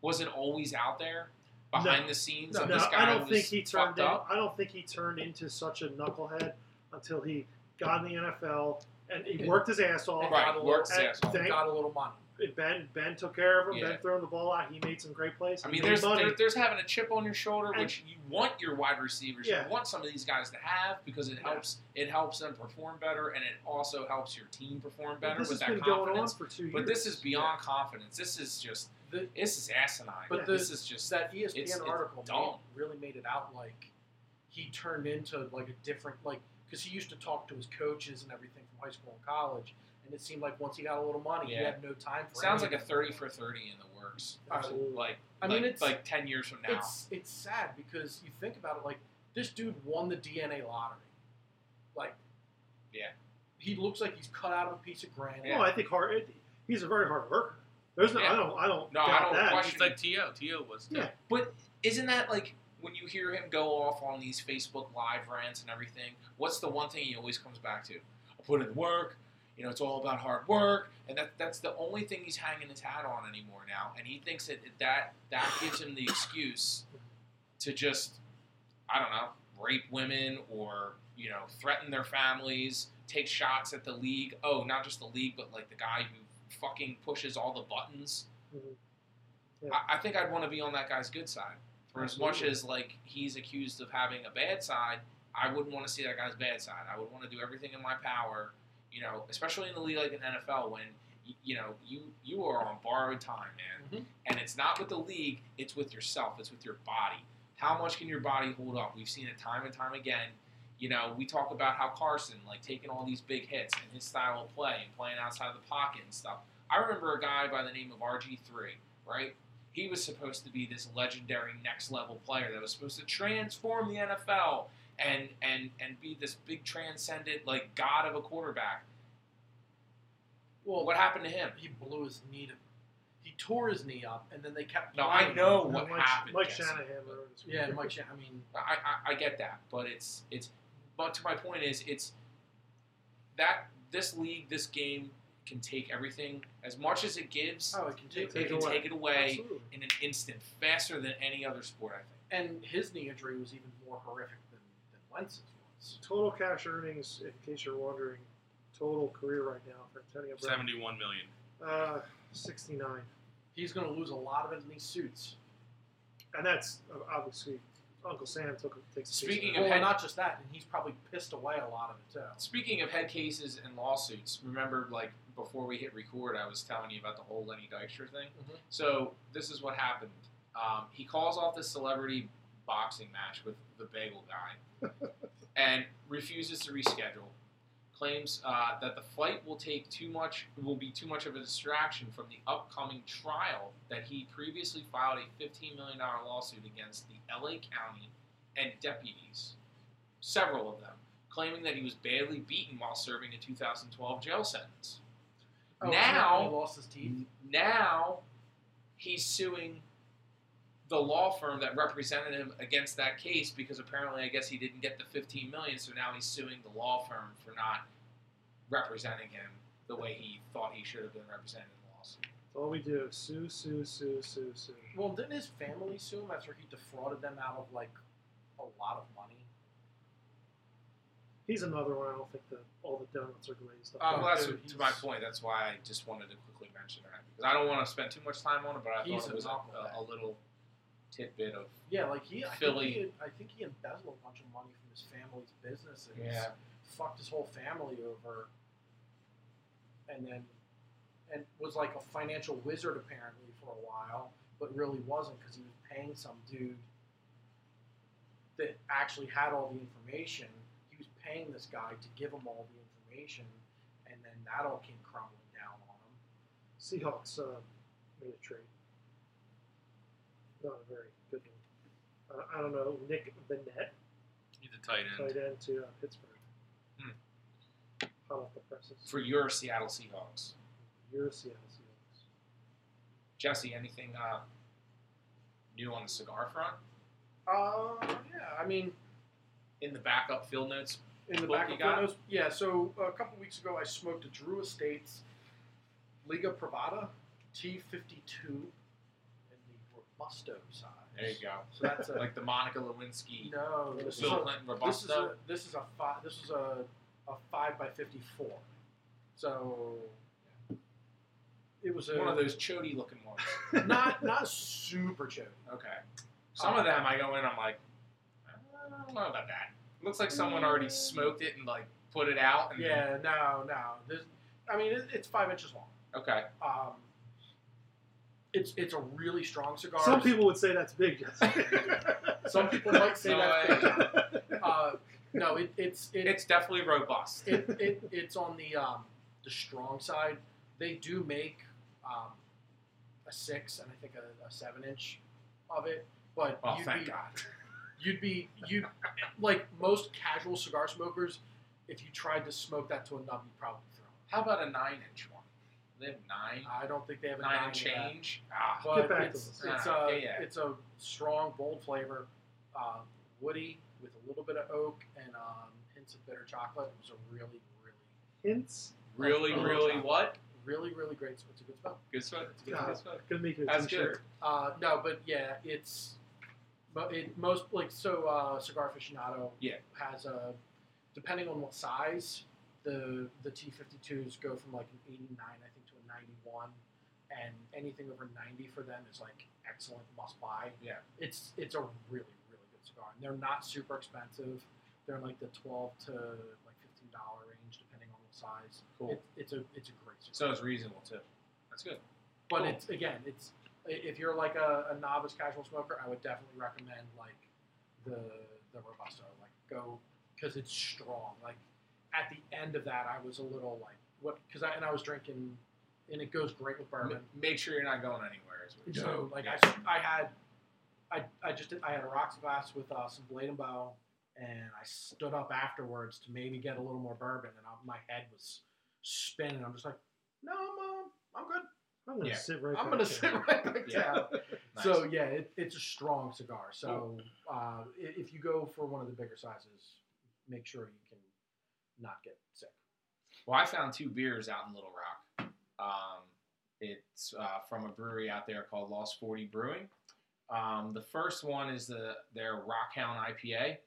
Was it always out there behind No. the scenes? No, of no, this guy I don't was think he turned. In, up. I don't think he turned into such a knucklehead until he got in the NFL and he worked his ass off. and Right, got a worked his ass off. Thank- got a little money. Ben Ben took care of him. Yeah. Ben throwing the ball out. He made some great plays. I mean, there's there, there's having a chip on your shoulder, And- which you want your wide receivers, Yeah. you want some of these guys to have because it Yeah. helps it helps them perform better, and it also helps your team perform better with that been going on confidence. for two years. But this is beyond confidence. This is just The, this is asinine. But the, this is just that ESPN it's- it's article made, really made it out like he turned into like a different like because he used to talk to his coaches and everything from high school and college, and it seemed like once he got a little money, he had no time for. It. Sounds like a thirty for thirty in the works. Absolutely. Like I mean, like, it's- like ten years from now. It's it's sad because you think about it like this dude won the DNA lottery, like Yeah. he looks like he's cut out of a piece of granite. Yeah. Well, I think hard. It, he's a very hard worker. There's no. Yeah. I don't. I don't No, I doubt don't that. question- He's like T.O. T.O. was. too. Yeah. But isn't that like when you hear him go off on these Facebook live rants and everything? What's the one thing he always comes back to? I put in the work. You know, it's all about hard work, and that that's the only thing he's hanging his hat on anymore now. And he thinks that that that gives him the excuse to just, I don't know, rape women or you know, threaten their families, take shots at the league. Oh, not just the league, but like the guy who fucking pushes all the buttons. Mhm. Yeah. I, I think I'd want to be on that guy's good side. For as much as like he's accused of having a bad side, I wouldn't want to see that guy's bad side. I would want to do everything in my power, you know, especially in the league like an NFL when you know you you are on borrowed time, man, Mhm. and it's not with the league, it's with yourself, it's with your body. How much can your body hold up? We've seen it time and time again. You know, we talk about how Carson like taking all these big hits and his style of play and playing outside of the pocket and stuff. I remember a guy by the name of RG3, right? He was supposed to be this legendary next level player that was supposed to transform the NFL and and and be this big transcendent like god of a quarterback. Well, What happened to him? he blew his knee. To, he tore his knee up, and then they kept. No, I know No, what Mike, happened. Mike Jesse. Shanahan wrote his Yeah, Mike. Shan- I mean, I, I, I get that, but it's it's but to my point is it's that this league, this game can take everything as much as it gives. oh, it can take. it take can away. take it away in an instant, faster than any other sport. I think. And his knee injury was even more horrific than than Wentz's was. Total cash earnings, in case you're wondering, total career right now for Antonio Brown, Seventy-one million. uh, 69. He's going to lose a lot of it in these suits. And that's uh, obviously Uncle Sam took takes a of Speaking of Well, head- not just that, and he's probably pissed away a lot of it too. Speaking of head cases and lawsuits, remember, like before we hit record, I was telling you about the whole Lenny Dykstra thing. Mhm. So this is what happened. Um, he calls off the celebrity boxing match with the bagel guy, (laughs) and refuses to reschedule. Claims uh, that the fight will take too much, will be too much of a distraction from the upcoming trial that he previously filed a $15 million lawsuit against the LA County and deputies, several of them, claiming that he was badly beaten while serving a 2012 jail sentence. Oh, Now- he lost his teeth. Now he's suing the law firm that represented him against that case because apparently I guess he didn't get the 15 million so now he's suing the law firm for not representing him the way he thought he should have been represented in the lawsuit. That's all we do. Sue, sue, sue, sue, sue. Well, didn't his family sue him after he defrauded them out of like a lot of money? He's another one. I don't think that all the donuts are glazed. Oh, well, that's dude, to my point. That's why I just wanted to quickly mention that because I don't want to spend too much time on it, but I thought it was a, a a, a little tidbit of Yeah, like he, I Philly. think he, I think he embezzled a bunch of money from his family's business and yeah. fucked his whole family over, and then, and was like a financial wizard apparently for a while, but really wasn't because he was paying some dude that actually had all the information. He was paying this guy to give him all the information, and then that all came crumbling down on him. Seahawks uh, made a trade. Not a very good one. Uh, I don't know. Nick Vannett, He's a tight end. tight end to uh, Pittsburgh. Hmm. Hot off the presses. for your Seattle Seahawks. your Seattle Seahawks. Jesse, anything uh, new on the cigar front? Uh, yeah, I mean, In the backup field notes, in the backup back you of got? photos. Yeah, so a couple weeks ago, I smoked a Drew Estates Liga Privada T52 in the Robusto size. there you go. So that's a (laughs) Like the Monica Lewinsky, no. This is Bill a, Clinton this is a this is a five. This is a a five by fifty four. So it was a One of those chody looking ones. (laughs) not not super chody. Okay. Some of them I go in, and I'm like, I don't know about that. Looks like someone already smoked it and like put it out. And Yeah, no, no. There's, I mean, it, it's five inches long. Okay. Um, it's it's a really strong cigar. Some people would say that's big, Jesse. (laughs) Some people might say No, that's I- big. Uh, no, it, it's it, It's definitely robust. it, it it's on the um, the strong side. They do make um, a six and I think a, a seven inch of it, but Oh, you'd thank be, God. you'd be you like most casual cigar smokers. If you tried to smoke that to a nub, you'd probably throw. it. How about a nine inch one? They have nine, I don't think they have a nine nine and change. Ah, But Get back to it's, us. it's, Ah, a, yeah, yeah. it's a strong, bold flavor, uh, woody with a little bit of oak and um, hints of bitter chocolate. It was a really, really, Hints. really, Oh, really what? really, really great. It's a good smell. Good smoke. It's a good God. smoke. Gonna make it That's t-shirt. Uh, no, but yeah, it's but it most like so. Uh, Cigar aficionado Yeah. has a depending on what size the the T52s go from like an 89, I think, to a 91, and anything over 90 for them is like excellent, must buy. Yeah. it's it's a really really good cigar, and they're not super expensive. They're in like the twelve to like fifteen dollar range, depending on the size. Cool. It, it's a it's a great cigar. So it's reasonable too. That's good. but cool. it's again, it's if you're like a, a novice casual smoker, I would definitely recommend like the the robusto. Like go because it's strong. Like at the end of that, I was a little like what because I and I was drinking, and it goes great with bourbon. M- make sure you're not going anywhere. Is what So saying. like Yeah. I, I had, I, I just did, I had a rocks glass with uh, some blade and bow, and I stood up afterwards to maybe get a little more bourbon, and I, my head was spinning. I'm just like, no, I'm, uh, I'm good. I'm gonna Yeah. sit right. I'm gonna there. sit right back (laughs) Yeah. down. (laughs) Nice. So yeah, it, it's a strong cigar. So uh, if you go for one of the bigger sizes, make sure you can not get sick. Well, I found two beers out in Little Rock. Um, it's uh, from a brewery out there called Lost Forty Brewing. Um, the first one is the their Rockhound IPA.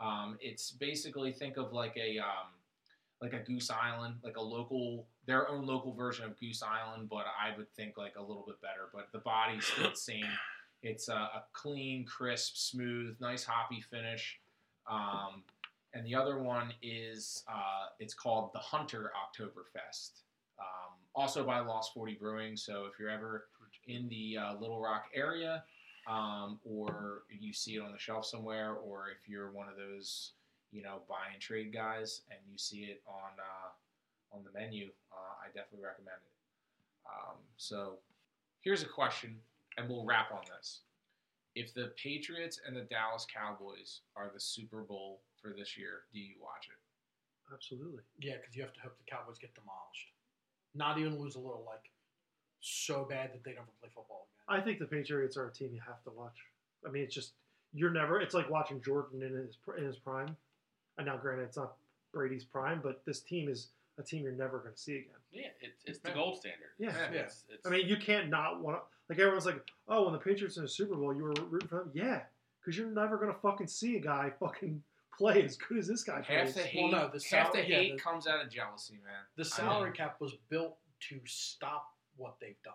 Um, it's basically think of like a um, like a Goose Island, like a local their own local version of Goose Island, but I would think like a little bit better. But the body's still the same. It's a, a clean, crisp, smooth, nice hoppy finish. Um, and the other one is uh, it's called the Hunter Oktoberfest, um, also by Lost Forty Brewing. So if you're ever in the uh, Little Rock area, um, or you see it on the shelf somewhere, or if you're one of those you know buy and trade guys and you see it on uh, on the menu, uh, I definitely recommend it. Um, so here's a question, and we'll wrap on this. If the Patriots and the Dallas Cowboys are the Super Bowl for this year, do you watch it? Absolutely. Yeah, because you have to hope the Cowboys get demolished, not even lose a little like so bad that they never play football again. I think the Patriots are a team you have to watch. I mean, it's just you're never. It's like watching Jordan in his in his prime. And now, granted, it's not Brady's prime, but this team is a team you're never going to see again. Yeah, it's, it's the gold standard. Yeah. Yeah. It's, it's, I mean, you can't not want to. Like everyone's like, oh, when the Patriots in the Super Bowl, you were rooting for them. Yeah, because you're never going to fucking see a guy fucking play as good as this guy Half plays. the hate, Well, no, the half the sal- yeah, hate the- comes out of jealousy, man. The I salary mean, cap was built to stop what they've done.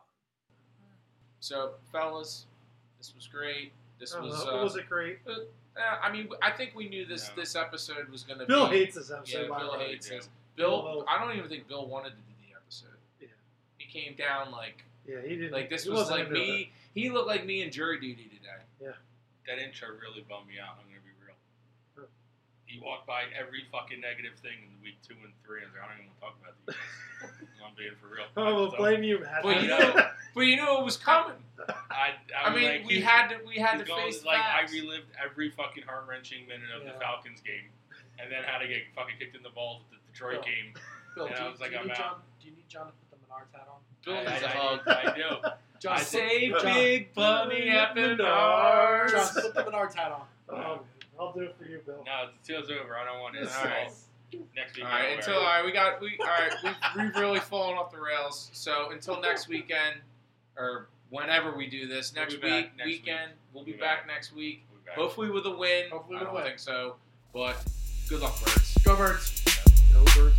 So, fellas, this was great. This I was. Uh, was it great? uh, I mean, I think we knew this No. this episode was going to be. Bill be. hates this episode. Yeah, by Bill way. hates Yeah. this. Bill, Bill- I don't even think Bill wanted to do the episode. Yeah. He came down like Yeah, he didn't. like this he was like into me. He looked like me in jury duty today. Yeah. that intro really bummed me out. I'm gonna be real. Huh. He walked by every fucking negative thing in week two and three. I was like, I don't even want to talk about these. guys. (laughs) I'm being for real. Oh, (laughs) I well, just don't- blame you, Matt. But you know, (laughs) but you knew it was coming. I, I, I, mean, like, we had to we had to going- face like facts. I relived every fucking heart wrenching minute of Yeah. the Falcons game, and then how to get fucking kicked in the balls at the Detroit Bill. game. Bill, And do, I you- was like, I'm need out. John? Do you need John to put the Menards hat on? Bill I, needs a I- I do. John, I put- Say John. big bunny at Menards. Menards. John, put the Menards hat on. Oh, I'll do it for you, Bill. No, the deal's over. I don't want it. All right. Next week. All I'll right, wear until all right, we got we all right, we've, we've really fallen off the rails. So until next weekend, or whenever we do this We'll next week, next weekend, we'll be We'll back, back. next week. We'll back. Hopefully with a win. Hopefully I with a don't win. think so, but good luck, birds. Go Birds. No birds.